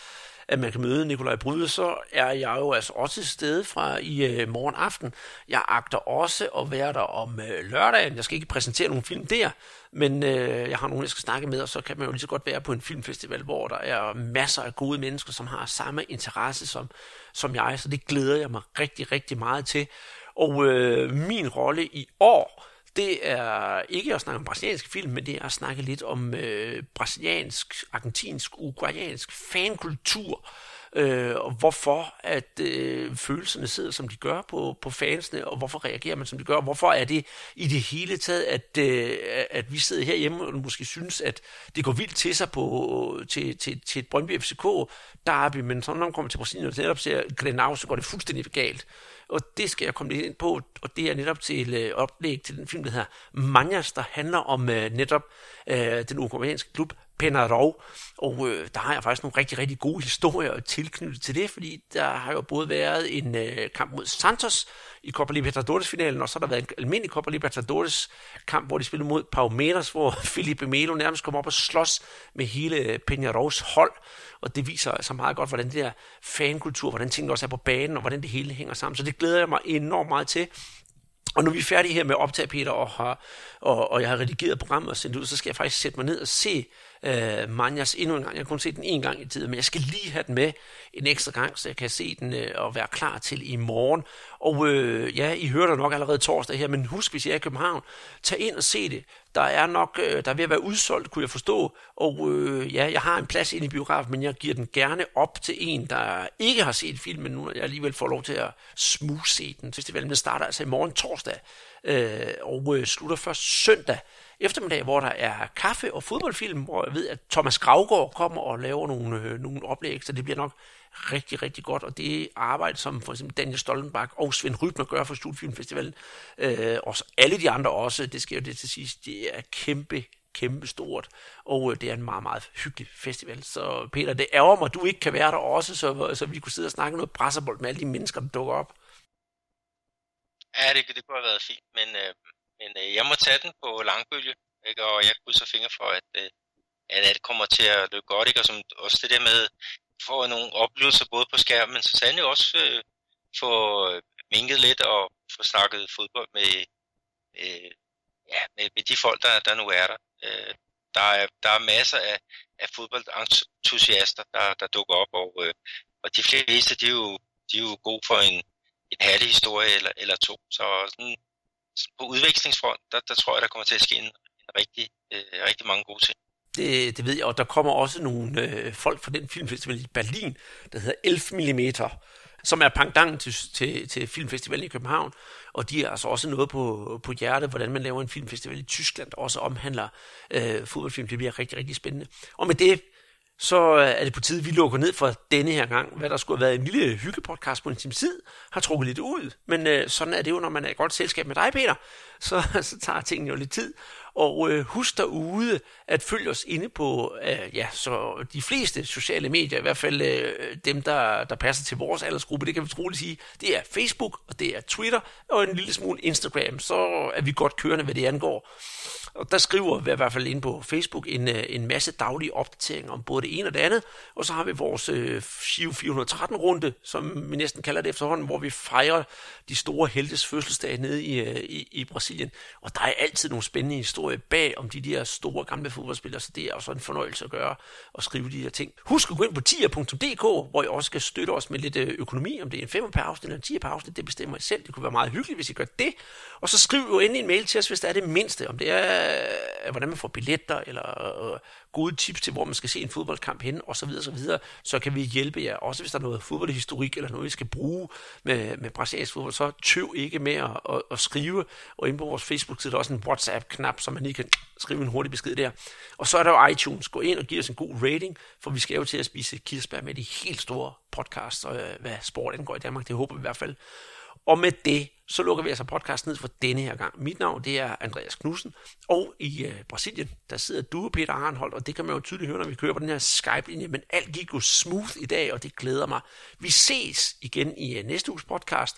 at man kan møde Nikolaj Bryde, så er jeg jo altså også til stede fra i øh, morgen aften. Jeg agter også at være der om øh, lørdagen. Jeg skal ikke præsentere nogen film der, men øh, jeg har nogen, jeg skal snakke med, og så kan man jo lige så godt være på en filmfestival, hvor der er masser af gode mennesker, som har samme interesse som, som jeg, så det glæder jeg mig rigtig, rigtig meget til. Og øh, min rolle i år, det er ikke at snakke om brasiliansk film, men det er at snakke lidt om øh, brasiliansk, argentinsk, uruguayansk fankultur, øh, og hvorfor at øh, følelserne sidder, som de gør på, på fansene, og hvorfor reagerer man, som de gør, og hvorfor er det i det hele taget, at, øh, at vi sidder herhjemme og måske synes, at det går vildt til sig på, til, til, til et Brøndby FCK derby, men så når man kommer til Brasilien og netop ser Grenau, så går det fuldstændig galt og det skal jeg komme lidt ind på, og det er netop til øh, oplæg til den film, der hedder Manjas, der handler om øh, netop øh, den ukrainske klub Penarov, og øh, der har jeg faktisk nogle rigtig, rigtig gode historier tilknyttet til det, fordi der har jo både været en øh, kamp mod Santos i Copa Libertadores-finalen, og så har der været en almindelig Copa Libertadores-kamp, hvor de spillede mod Palmeiras, hvor [LAUGHS] Felipe Melo nærmest kom op og slås med hele Penarovs hold, og det viser altså meget godt, hvordan det der fankultur, hvordan tingene også er på banen, og hvordan det hele hænger sammen. Så det glæder jeg mig enormt meget til. Og når vi færdige her med at optage, Peter, og, har, og, og jeg har redigeret programmet og sendt ud, så skal jeg faktisk sætte mig ned og se øh, Manjas endnu en gang. Jeg har kun set den en gang i tiden, men jeg skal lige have den med en ekstra gang, så jeg kan se den øh, og være klar til i morgen. Og øh, ja, I hører der nok allerede torsdag her, men husk, hvis I er i København, tag ind og se det. Der er nok, øh, der er ved at være udsolgt, kunne jeg forstå. Og øh, ja, jeg har en plads inde i biografen, men jeg giver den gerne op til en, der ikke har set filmen nu, jeg alligevel får lov til at smuse den. Festivalen starter altså i morgen torsdag, øh, og øh, slutter først søndag eftermiddag, hvor der er kaffe og fodboldfilm, hvor jeg ved, at Thomas Gravgaard kommer og laver nogle, øh, nogle oplæg, så det bliver nok rigtig, rigtig godt, og det arbejde, som for eksempel Daniel Stoltenbach og Svend Rybner gør for Studfilmfestivalen, øh, og alle de andre også, det skal jo det til sidst, det er kæmpe, kæmpe stort, og øh, det er en meget, meget hyggelig festival. Så Peter, det ærger mig, at du ikke kan være der også, så, så vi kunne sidde og snakke noget presserbold med alle de mennesker, der dukker op. Ja, det, det kunne have været fint, men, øh, men øh, jeg må tage den på langbølge, ikke? og jeg krydser fingre for, at, øh, at det kommer til at løbe godt, ikke? og som, også det der med, få nogle oplevelser både på skærmen, men så sandelig også øh, få øh, minket lidt og få snakket fodbold med, øh, ja, med, med de folk, der, der nu er der. Øh, der, er der er masser af, af fodboldentusiaster, der, der dukker op, og, øh, og de fleste, de er jo, de er jo gode for en, en herlig historie eller, eller to. Så sådan, på udvekslingsfront, der, der tror jeg, der kommer til at ske en, en rigtig, øh, rigtig mange gode ting. Det, det ved jeg, og der kommer også nogle øh, folk fra den filmfestival i Berlin, der hedder 11 mm, som er pangdangen til, til, til filmfestivalen i København, og de er altså også noget på, på hjertet, hvordan man laver en filmfestival i Tyskland, der også omhandler øh, fodboldfilm. Det bliver rigtig, rigtig spændende. Og med det så øh, er det på tide, vi lukker ned for denne her gang. Hvad der skulle have været en lille hyggepodcast på en time tid, har trukket lidt ud. Men øh, sådan er det jo, når man er i godt selskab med dig, Peter. Så, [LAUGHS] så tager tingene jo lidt tid. Og øh, husk derude at følge os inde på øh, ja, så de fleste sociale medier, i hvert fald øh, dem, der, der passer til vores aldersgruppe, det kan vi troligt sige, det er Facebook, og det er Twitter, og en lille smule Instagram. Så er vi godt kørende, hvad det angår. Og der skriver vi i hvert fald ind på Facebook en, øh, en masse daglige opdateringer om både det ene og det andet. Og så har vi vores øh, 413-runde, som vi næsten kalder det efterhånden, hvor vi fejrer de store heltes fødselsdag nede i, øh, i, i Brasilien. Og der er altid nogle spændende historier bag om de der store gamle fodboldspillere, så det er også en fornøjelse at gøre og skrive de der ting. Husk at gå ind på tier.dk, hvor I også skal støtte os med lidt øh, økonomi, om det er en 5 per afsnit eller en 10 per afsnit, det bestemmer I selv. Det kunne være meget hyggeligt, hvis I gør det. Og så skriv jo endelig en mail til os, hvis det er det mindste, om det er øh, hvordan man får billetter, eller øh, gode tips til, hvor man skal se en fodboldkamp hen, og så videre, så videre, så kan vi hjælpe jer. Også hvis der er noget fodboldhistorik, eller noget, I skal bruge med, med brasiliansk fodbold, så tøv ikke med at, at, at skrive. Og inde på vores Facebook-side er også en WhatsApp-knap, så man lige kan skrive en hurtig besked der. Og så er der jo iTunes. Gå ind og giv os en god rating, for vi skal jo til at spise kirsebær med de helt store podcasts, og øh, hvad sport angår i Danmark. Det håber vi i hvert fald. Og med det, så lukker vi altså podcasten ned for denne her gang. Mit navn, det er Andreas Knudsen, og i øh, Brasilien, der sidder du, Peter Arnholdt, og det kan man jo tydeligt høre, når vi kører på den her Skype-linje, men alt gik jo smooth i dag, og det glæder mig. Vi ses igen i øh, næste uges podcast,